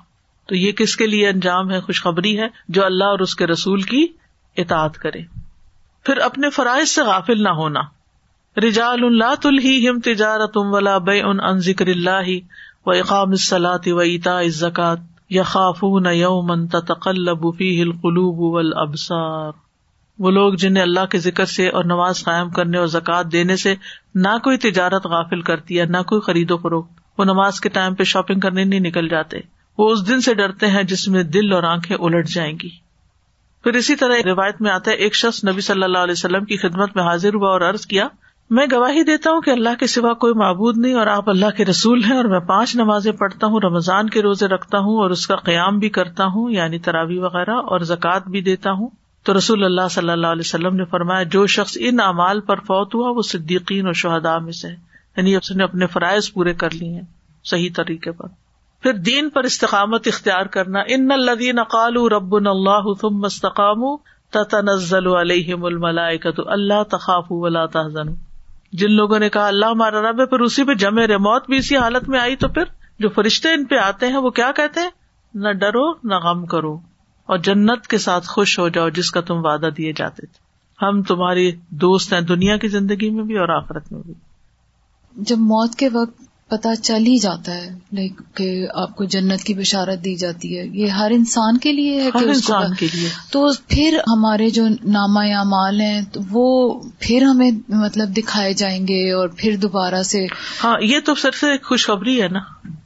تو یہ کس کے لیے انجام ہے؟ خوشخبری ہے جو اللہ اور اس کے رسول کی اطاعت کرے۔ پھر اپنے فرائض سے غافل نہ ہونا۔ رجال اللہ تلہم تجارت ولا بے ان ان ذکر اللہ و اقام الصلاۃ و اتا زکات یا خافون یومن تقلب فیہ القلوب والابصار۔ وہ لوگ جنہیں اللہ کے ذکر سے اور نماز قائم کرنے اور زکوٰۃ دینے سے نہ کوئی تجارت غافل کرتی ہے، نہ کوئی خرید و فروخت۔ وہ نماز کے ٹائم پہ شاپنگ کرنے نہیں نکل جاتے۔ وہ اس دن سے ڈرتے ہیں جس میں دل اور آنکھیں الٹ جائیں گی۔ پھر اسی طرح روایت میں آتا ہے، ایک شخص نبی صلی اللہ علیہ وسلم کی خدمت میں حاضر ہوا اور عرض کیا، میں گواہی دیتا ہوں کہ اللہ کے سوا کوئی معبود نہیں اور آپ اللہ کے رسول ہیں اور میں پانچ نمازیں پڑھتا ہوں، رمضان کے روزے رکھتا ہوں اور اس کا قیام بھی کرتا ہوں یعنی تراوی وغیرہ اور زکوٰۃ بھی دیتا ہوں۔ تو رسول اللہ صلی اللہ علیہ وسلم نے فرمایا، جو شخص ان اعمال پر فوت ہوا، وہ صدیقین اور شہدا میں سے یعنی اس نے اپنے فرائض پورے کر لیے ہیں، صحیح طریقے پر۔ پھر دین پر استقامت اختیار کرنا، ان الدین اقال رب اللہ ثم استقام تتنزل علیہم الملائکۃ، اللہ تخاف ولا تحزن جن لوگوں نے کہا، اللہ ہمارا رب ہے، پھر اسی پہ جمے رہے، موت بھی اسی حالت میں آئی تو پھر جو فرشتے ان پہ آتے ہیں، وہ کیا کہتے ہیں؟ نہ ڈرو، نہ غم کرو، اور جنت کے ساتھ خوش ہو جاؤ جس کا تم وعدہ دیے جاتے تھے۔ ہم تمہاری دوست ہیں دنیا کی زندگی میں بھی اور آخرت میں بھی۔ جب موت کے وقت پتا چل ہی جاتا ہے لائک کہ آپ کو جنت کی بشارت دی جاتی ہے۔ یہ ہر انسان کے لیے ہے ہر کہ اس کو انسان کے لیے۔ تو پھر ہمارے جو نامہ یا مال ہیں تو وہ پھر ہمیں مطلب دکھائے جائیں گے اور پھر دوبارہ سے ہاں یہ تو سر سے ایک خوشخبری ہے نا۔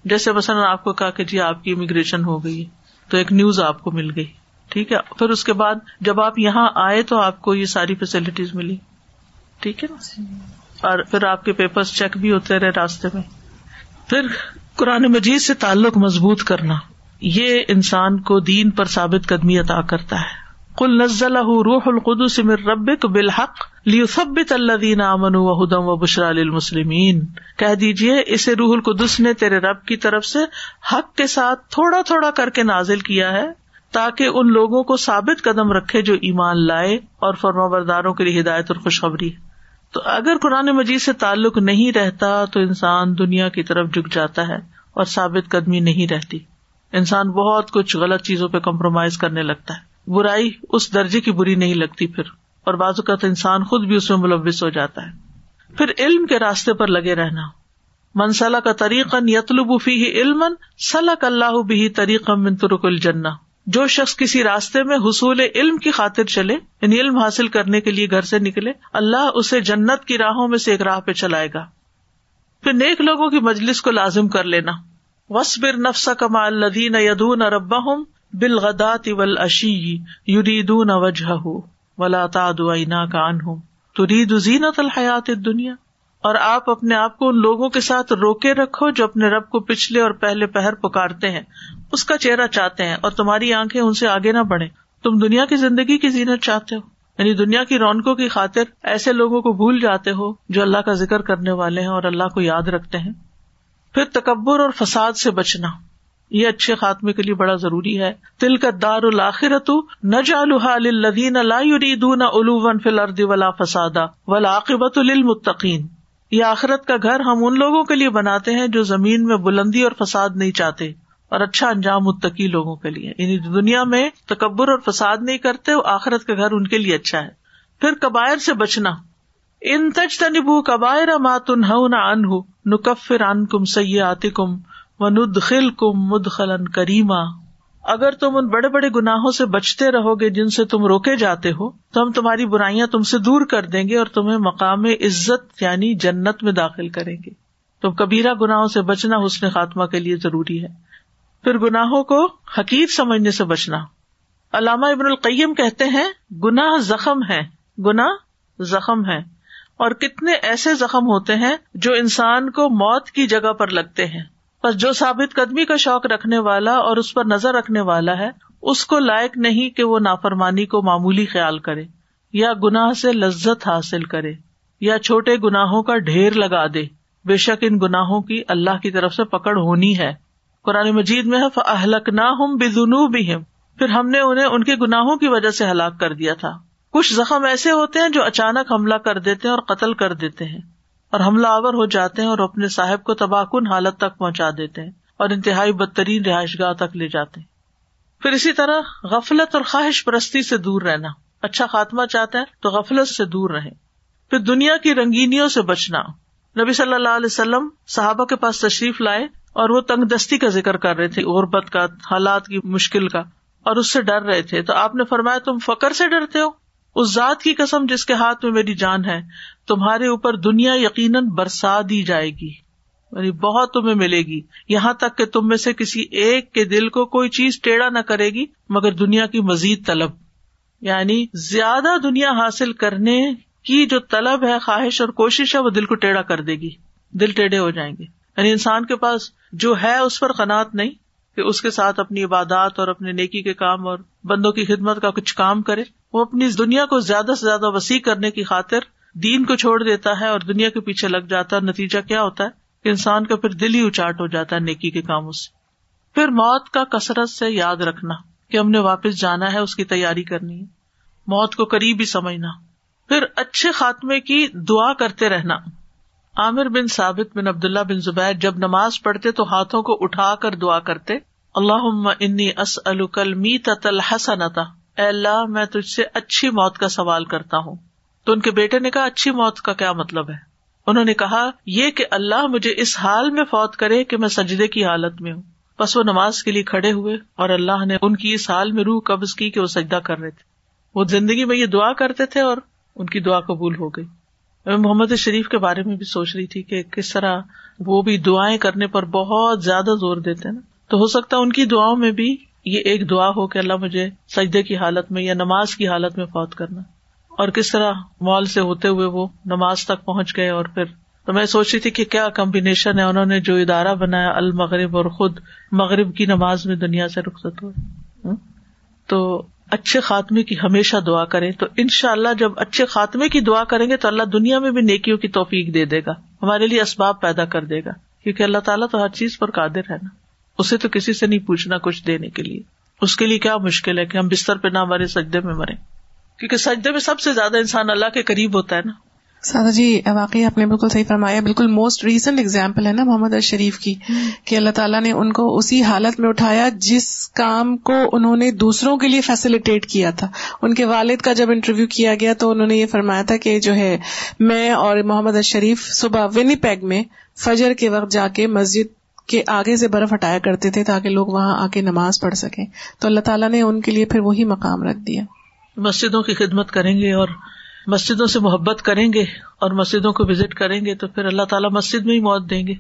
جیسے مثلاً آپ کو کہا کہ جی آپ کی امیگریشن ہو گئی تو ایک نیوز آپ کو مل گئی ٹھیک ہے؟ پھر اس کے بعد جب آپ یہاں آئے تو آپ کو یہ ساری فیسلٹیز ملی ٹھیک ہے نا؟ اور پھر آپ کے پیپر چیک بھی ہوتے رہے راستے میں۔ پھر قرآن مجید سے تعلق مضبوط کرنا، یہ انسان کو دین پر ثابت قدمی عطا کرتا ہے۔ کل نزل روح القدس من ربک بالحق لیثبت الذین آمنوا وهدى وبشرى للمسلمین کہہ دیجیے، اسے روح القدس نے تیرے رب کی طرف سے حق کے ساتھ تھوڑا تھوڑا کر کے نازل کیا ہے، تاکہ ان لوگوں کو ثابت قدم رکھے جو ایمان لائے اور فرما برداروں کے لیے ہدایت اور خوشخبری۔ تو اگر قرآن مجید سے تعلق نہیں رہتا تو انسان دنیا کی طرف جک جاتا ہے اور ثابت قدمی نہیں رہتی۔ انسان بہت کچھ غلط چیزوں پہ کمپرومائز کرنے لگتا ہے۔ برائی اس درجے کی بری نہیں لگتی پھر۔ اور بعض اوقات انسان خود بھی اس میں ملوث ہو جاتا ہے۔ پھر علم کے راستے پر لگے رہنا۔ منسلح کا طریقہ یتلب فی علم صلاح اللہ بھی طریقہ منترک الجنا جو شخص کسی راستے میں حصول علم کی خاطر چلے یعنی علم حاصل کرنے کے لیے گھر سے نکلے، اللہ اسے جنت کی راہوں میں سے ایک راہ پہ چلائے گا۔ پھر نیک لوگوں کی مجلس کو لازم کر لینا۔ وسبر نفسا کما الدین یدون ربا ہوں بالغدات ول اشی یریدون وجہ ولا تعدینا کا ان ہوں ترید زینت الحیات دنیا اور آپ اپنے آپ کو ان لوگوں کے ساتھ روکے رکھو جو اپنے رب کو پچھلے اور پہلے پہر پکارتے ہیں۔ اس کا چہرہ چاہتے ہیں اور تمہاری آنکھیں ان سے آگے نہ بڑھے تم دنیا کی زندگی کی زینت چاہتے ہو۔ یعنی دنیا کی رونقوں کی خاطر ایسے لوگوں کو بھول جاتے ہو جو اللہ کا ذکر کرنے والے ہیں اور اللہ کو یاد رکھتے ہیں۔ پھر تکبر اور فساد سے بچنا، یہ اچھے خاتمے کے لیے بڑا ضروری ہے۔ تل کا دار الآخرت نہ جالحا الدین اللہ الوون فل ارد ولا فسادا ولا عاقبت المتقین یہ آخرت کا گھر ہم ان لوگوں کے لیے بناتے ہیں جو زمین میں بلندی اور فساد نہیں چاہتے اور اچھا انجام متقی لوگوں کے لیے۔ یعنی دنیا میں تکبر اور فساد نہیں کرتے آخرت کا گھر ان کے لیے اچھا ہے۔ پھر کبائر سے بچنا۔ ان تج تنبو کبائر ماتن ان نکفر ان کم سیات کم و ندخل کم مدخل کریما۔ اگر تم ان بڑے بڑے گناہوں سے بچتے رہو گے جن سے تم روکے جاتے ہو، تو ہم تمہاری برائیاں تم سے دور کر دیں گے اور تمہیں مقام عزت یعنی جنت میں داخل کریں گے۔ تو کبیرہ گناہوں سے بچنا حسن خاتمہ کے لیے ضروری ہے۔ پھر گناہوں کو حقیق سمجھنے سے بچنا۔ علامہ ابن القیم کہتے ہیں، گناہ زخم ہے گناہ زخم ہے اور کتنے ایسے زخم ہوتے ہیں جو انسان کو موت کی جگہ پر لگتے ہیں۔ پر جو ثابت قدمی کا شوق رکھنے والا اور اس پر نظر رکھنے والا ہے، اس کو لائق نہیں کہ وہ نافرمانی کو معمولی خیال کرے، یا گناہ سے لذت حاصل کرے، یا چھوٹے گناہوں کا ڈھیر لگا دے۔ بے شک ان گناہوں کی اللہ کی طرف سے پکڑ ہونی ہے۔ قرآن مجید میں اہلک نہ ہوں بے جنوب بھی پھر ہم نے انہیں ان کے گناہوں کی وجہ سے ہلاک کر دیا تھا۔ کچھ زخم ایسے ہوتے ہیں جو اچانک حملہ کر دیتے ہیں اور قتل کر دیتے ہیں۔ اور حملہ آور ہو جاتے ہیں اور اپنے صاحب کو تباہ کن حالت تک پہنچا دیتے ہیں اور انتہائی بدترین رہائش گاہ تک لے جاتے ہیں۔ پھر اسی طرح غفلت اور خواہش پرستی سے دور رہنا۔ اچھا خاتمہ چاہتے ہیں تو غفلت سے دور رہے پھر دنیا کی رنگینیوں سے بچنا۔ نبی صلی اللہ علیہ وسلم صحابہ کے پاس تشریف لائے اور وہ تنگ دستی کا ذکر کر رہے تھے، غربت کا، حالات کی مشکل کا۔ اور اس سے ڈر رہے تھے۔ تو آپ نے فرمایا، تم فکر سے ڈرتے ہو؟ اس ذات کی قسم جس کے ہاتھ میں میری جان ہے، تمہارے اوپر دنیا یقیناً برسا دی جائے گی۔ یعنی بہت تمہیں ملے گی۔ یہاں تک کہ تم میں سے کسی ایک کے دل کو کوئی چیز ٹیڑھا نہ کرے گی، مگر دنیا کی مزید طلب۔ یعنی زیادہ دنیا حاصل کرنے کی جو طلب ہے، خواہش اور کوشش ہے، وہ دل کو ٹیڑھا کر دے گی۔ دل ٹیڑھے ہو جائیں گے۔ یعنی انسان کے پاس جو ہے، اس پر قناط نہیں کہ اس کے ساتھ اپنی عبادات اور اپنے نیکی کے کام اور بندوں کی خدمت کا کچھ کام کرے۔ وہ اپنی اس دنیا کو زیادہ سے زیادہ وسیع کرنے کی خاطر دین کو چھوڑ دیتا ہے اور دنیا کے پیچھے لگ جاتا ہے۔ نتیجہ کیا ہوتا ہے؟ کہ انسان کا پھر دل ہی اچاٹ ہو جاتا ہے نیکی کے کاموں سے۔ پھر موت کا کثرت سے یاد رکھنا کہ ہم نے واپس جانا ہے، اس کی تیاری کرنی ہے۔ موت کو قریب ہی سمجھنا۔ پھر اچھے خاتمے کی دعا کرتے رہنا۔ عامر بن ثابت بن عبد اللہ بن زبیر جب نماز پڑھتے تو ہاتھوں کو اٹھا کر دعا کرتے اللہ انی اس الکل می تل حسنتا اے اللہ، میں تجھ سے اچھی موت کا سوال کرتا ہوں۔ تو ان کے بیٹے نے کہا، اچھی موت کا کیا مطلب ہے؟ انہوں نے کہا، یہ کہ اللہ مجھے اس حال میں فوت کرے کہ میں سجدے کی حالت میں ہوں۔ بس وہ نماز کے لیے کھڑے ہوئے اور اللہ نے ان کی اس حال میں روح قبض کی کہ وہ سجدہ کر رہے تھے۔ وہ زندگی میں یہ دعا کرتے تھے اور ان کی دعا قبول ہو گئی۔ میں محمد شریف کے بارے میں بھی سوچ رہی تھی کہ کس طرح وہ بھی دعائیں کرنے پر بہت زیادہ زور دیتے نا۔ تو ہو سکتا ہے ان کی دعاؤں میں بھی یہ ایک دعا ہو کہ اللہ مجھے سجدے کی حالت میں یا نماز کی حالت میں فوت کرنا۔ اور کس طرح مال سے ہوتے ہوئے وہ نماز تک پہنچ گئے اور پھر تو میں سوچ رہی تھی کہ کیا کمبینیشن ہے، انہوں نے جو ادارہ بنایا، المغرب اور خود مغرب کی نماز میں دنیا سے رخصت ہوئے۔ تو اچھے خاتمے کی ہمیشہ دعا کریں۔ تو ان شاء اللہ جب اچھے خاتمے کی دعا کریں گے تو اللہ دنیا میں بھی نیکیوں کی توفیق دے دے گا۔ ہمارے لیے اسباب پیدا کر دے گا۔ کیونکہ اللہ تعالیٰ تو ہر چیز پر قادر ہے نا۔ اسے تو کسی سے نہیں پوچھنا کچھ دینے کے لیے۔ اس کے لیے کیا مشکل ہے کہ ہم بستر پہ نہ مرے، سجدے میں مرے؟ کیونکہ سجدے میں سب سے زیادہ انسان اللہ کے قریب ہوتا ہے نا۔ سادہ جی واقعی آپ نے بالکل صحیح فرمایا، بالکل موسٹ ریسنٹ اگزامپل ہے نا محمد شریف کی، کہ اللہ تعالیٰ نے ان کو اسی حالت میں اٹھایا جس کام کو انہوں نے دوسروں کے لیے فیسلٹیٹ کیا تھا۔ ان کے والد کا جب انٹرویو کیا گیا تو انہوں نے یہ فرمایا تھا کہ جو ہے، میں اور محمد شریف صبح ونی پیگ میں فجر کے وقت جا کے مسجد کے آگے سے برف ہٹایا کرتے تھے تاکہ لوگ وہاں آ کے نماز پڑھ سکیں۔ تو اللہ تعالیٰ نے ان کے لیے پھر وہی مقام رکھ دیا۔ مسجدوں کی خدمت کریں گے اور مسجدوں سے محبت کریں گے اور مسجدوں کو وزٹ کریں گے تو پھر اللہ تعالیٰ مسجد میں ہی موت دیں گے۔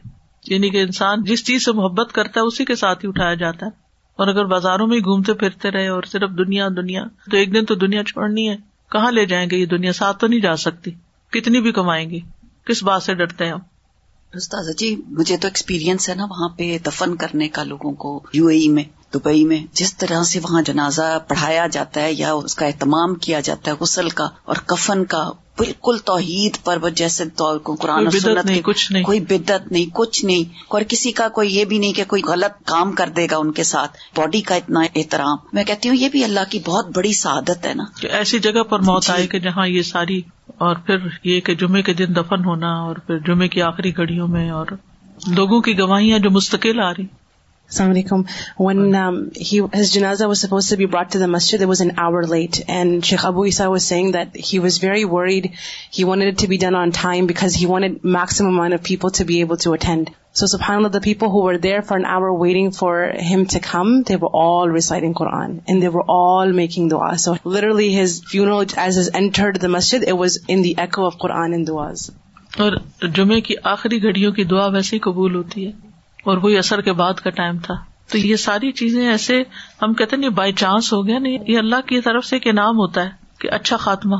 یعنی کہ انسان جس چیز سے محبت کرتا ہے اسی کے ساتھ ہی اٹھایا جاتا ہے۔ اور اگر بازاروں میں ہی گھومتے پھرتے رہے اور صرف دنیا دنیا، تو ایک دن تو دنیا چھوڑنی ہے۔ کہاں لے جائیں گے یہ دنیا؟ ساتھ تو نہیں جا سکتی۔ کتنی بھی کمائیں گے۔ کس بات سے ڈرتے ہیں ہم؟ استاذ جی مجھے تو ایکسپیرینس ہے نا وہاں پہ دفن کرنے کا لوگوں کو یو اے ای میں دبئی میں جس طرح سے وہاں جنازہ پڑھایا جاتا ہے یا اس کا اہتمام کیا جاتا ہے غسل کا اور کفن کا بالکل توحید پر وہ جیسے قرآن و سنت نہیں کچھ نہیں۔ کوئی بدت نہیں کچھ نہیں۔ اور کسی کا کوئی یہ بھی نہیں کہ کوئی غلط کام کر دے گا ان کے ساتھ باڈی کا اتنا احترام۔ میں کہتی ہوں یہ بھی اللہ کی بہت بڑی سعادت ہے نا۔ کہ ایسی جگہ پر موت جی. آئے کہ جہاں یہ ساری اور پھر یہ کہ جمعے کے دن دفن ہونا اور پھر جمعے کی آخری گھڑیوں میں اور لوگوں کی گواہیاں جو مستقل آ رہی۔ السلام علیکم ون ہز جنازہ was supposed to be brought to the Masjid was an hour late and Sheikh Abu Isa was saying that he was very worried he wanted to be done on time because he wanted maximum amount of people to be able to attend so سبحان the people who were there for an hour waiting for him to come they were all reciting Quran and they were all making دعا so literally his funeral as his entered the Masjid it was in the echo of Quran and دعاز اور جمعے کی آخری گھڑیوں کی دعا ویسے ہی قبول ہوتی ہے۔ اور وہی اثر کے بعد کا ٹائم تھا۔ تو یہ ساری چیزیں ایسے ہم کہتے ہیں بائی چانس ہو گیا، نہیں، یہ اللہ کی طرف سے ایک انعام ہوتا ہے کہ اچھا خاتمہ۔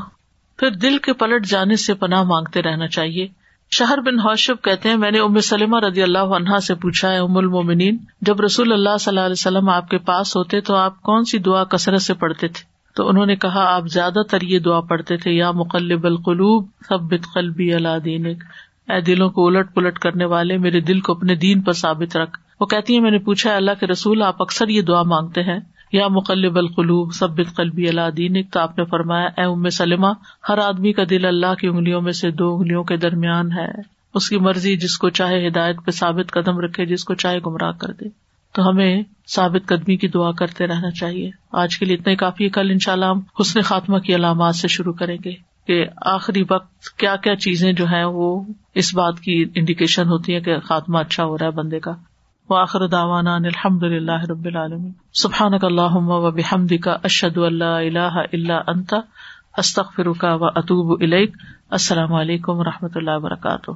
پھر دل کے پلٹ جانے سے پناہ مانگتے رہنا چاہیے۔ شہر بن حوشب کہتے ہیں، میں نے ام سلمہ رضی اللہ عنہا سے پوچھا ہے، ام المومنین، جب رسول اللہ صلی اللہ علیہ وسلم آپ کے پاس ہوتے تو آپ کون سی دعا کثرت سے پڑھتے تھے؟ تو انہوں نے کہا، آپ زیادہ تر یہ دعا پڑھتے تھے، یا مقلب القلوب سب قلبی اللہ دینک۔ اے دلوں کو الٹ پلٹ کرنے والے، میرے دل کو اپنے دین پر ثابت رکھ۔ وہ کہتی ہے میں نے پوچھا اللہ کے رسول، آپ اکثر یہ دعا مانگتے ہیں؟ یا مقلب القلوب سب قلبی اللہ دین تو آپ نے فرمایا، اے ام سلمہ، ہر آدمی کا دل اللہ کی انگلیوں میں سے دو انگلیوں کے درمیان ہے۔ اس کی مرضی جس کو چاہے ہدایت پہ ثابت قدم رکھے، جس کو چاہے گمراہ کر دے۔ تو ہمیں ثابت قدمی کی دعا کرتے رہنا چاہیے۔ آج کے لیے اتنا کافی کل ان شاء اللہ ہم حسن خاتمہ کی علامات سے شروع کریں گے۔ کہ آخری وقت کیا کیا چیزیں جو ہیں وہ اس بات کی انڈیکیشن ہوتی ہے کہ خاتمہ اچھا ہو رہا ہے بندے کا۔ واخر داوانا الحمد للہ رب العالمین۔ سبحان اللہ و بحمد کا اشد اللہ اللہ اللہ انتا استخ فرقہ و اطوب السلام علیکم و رحمۃ اللہ وبرکاتہ۔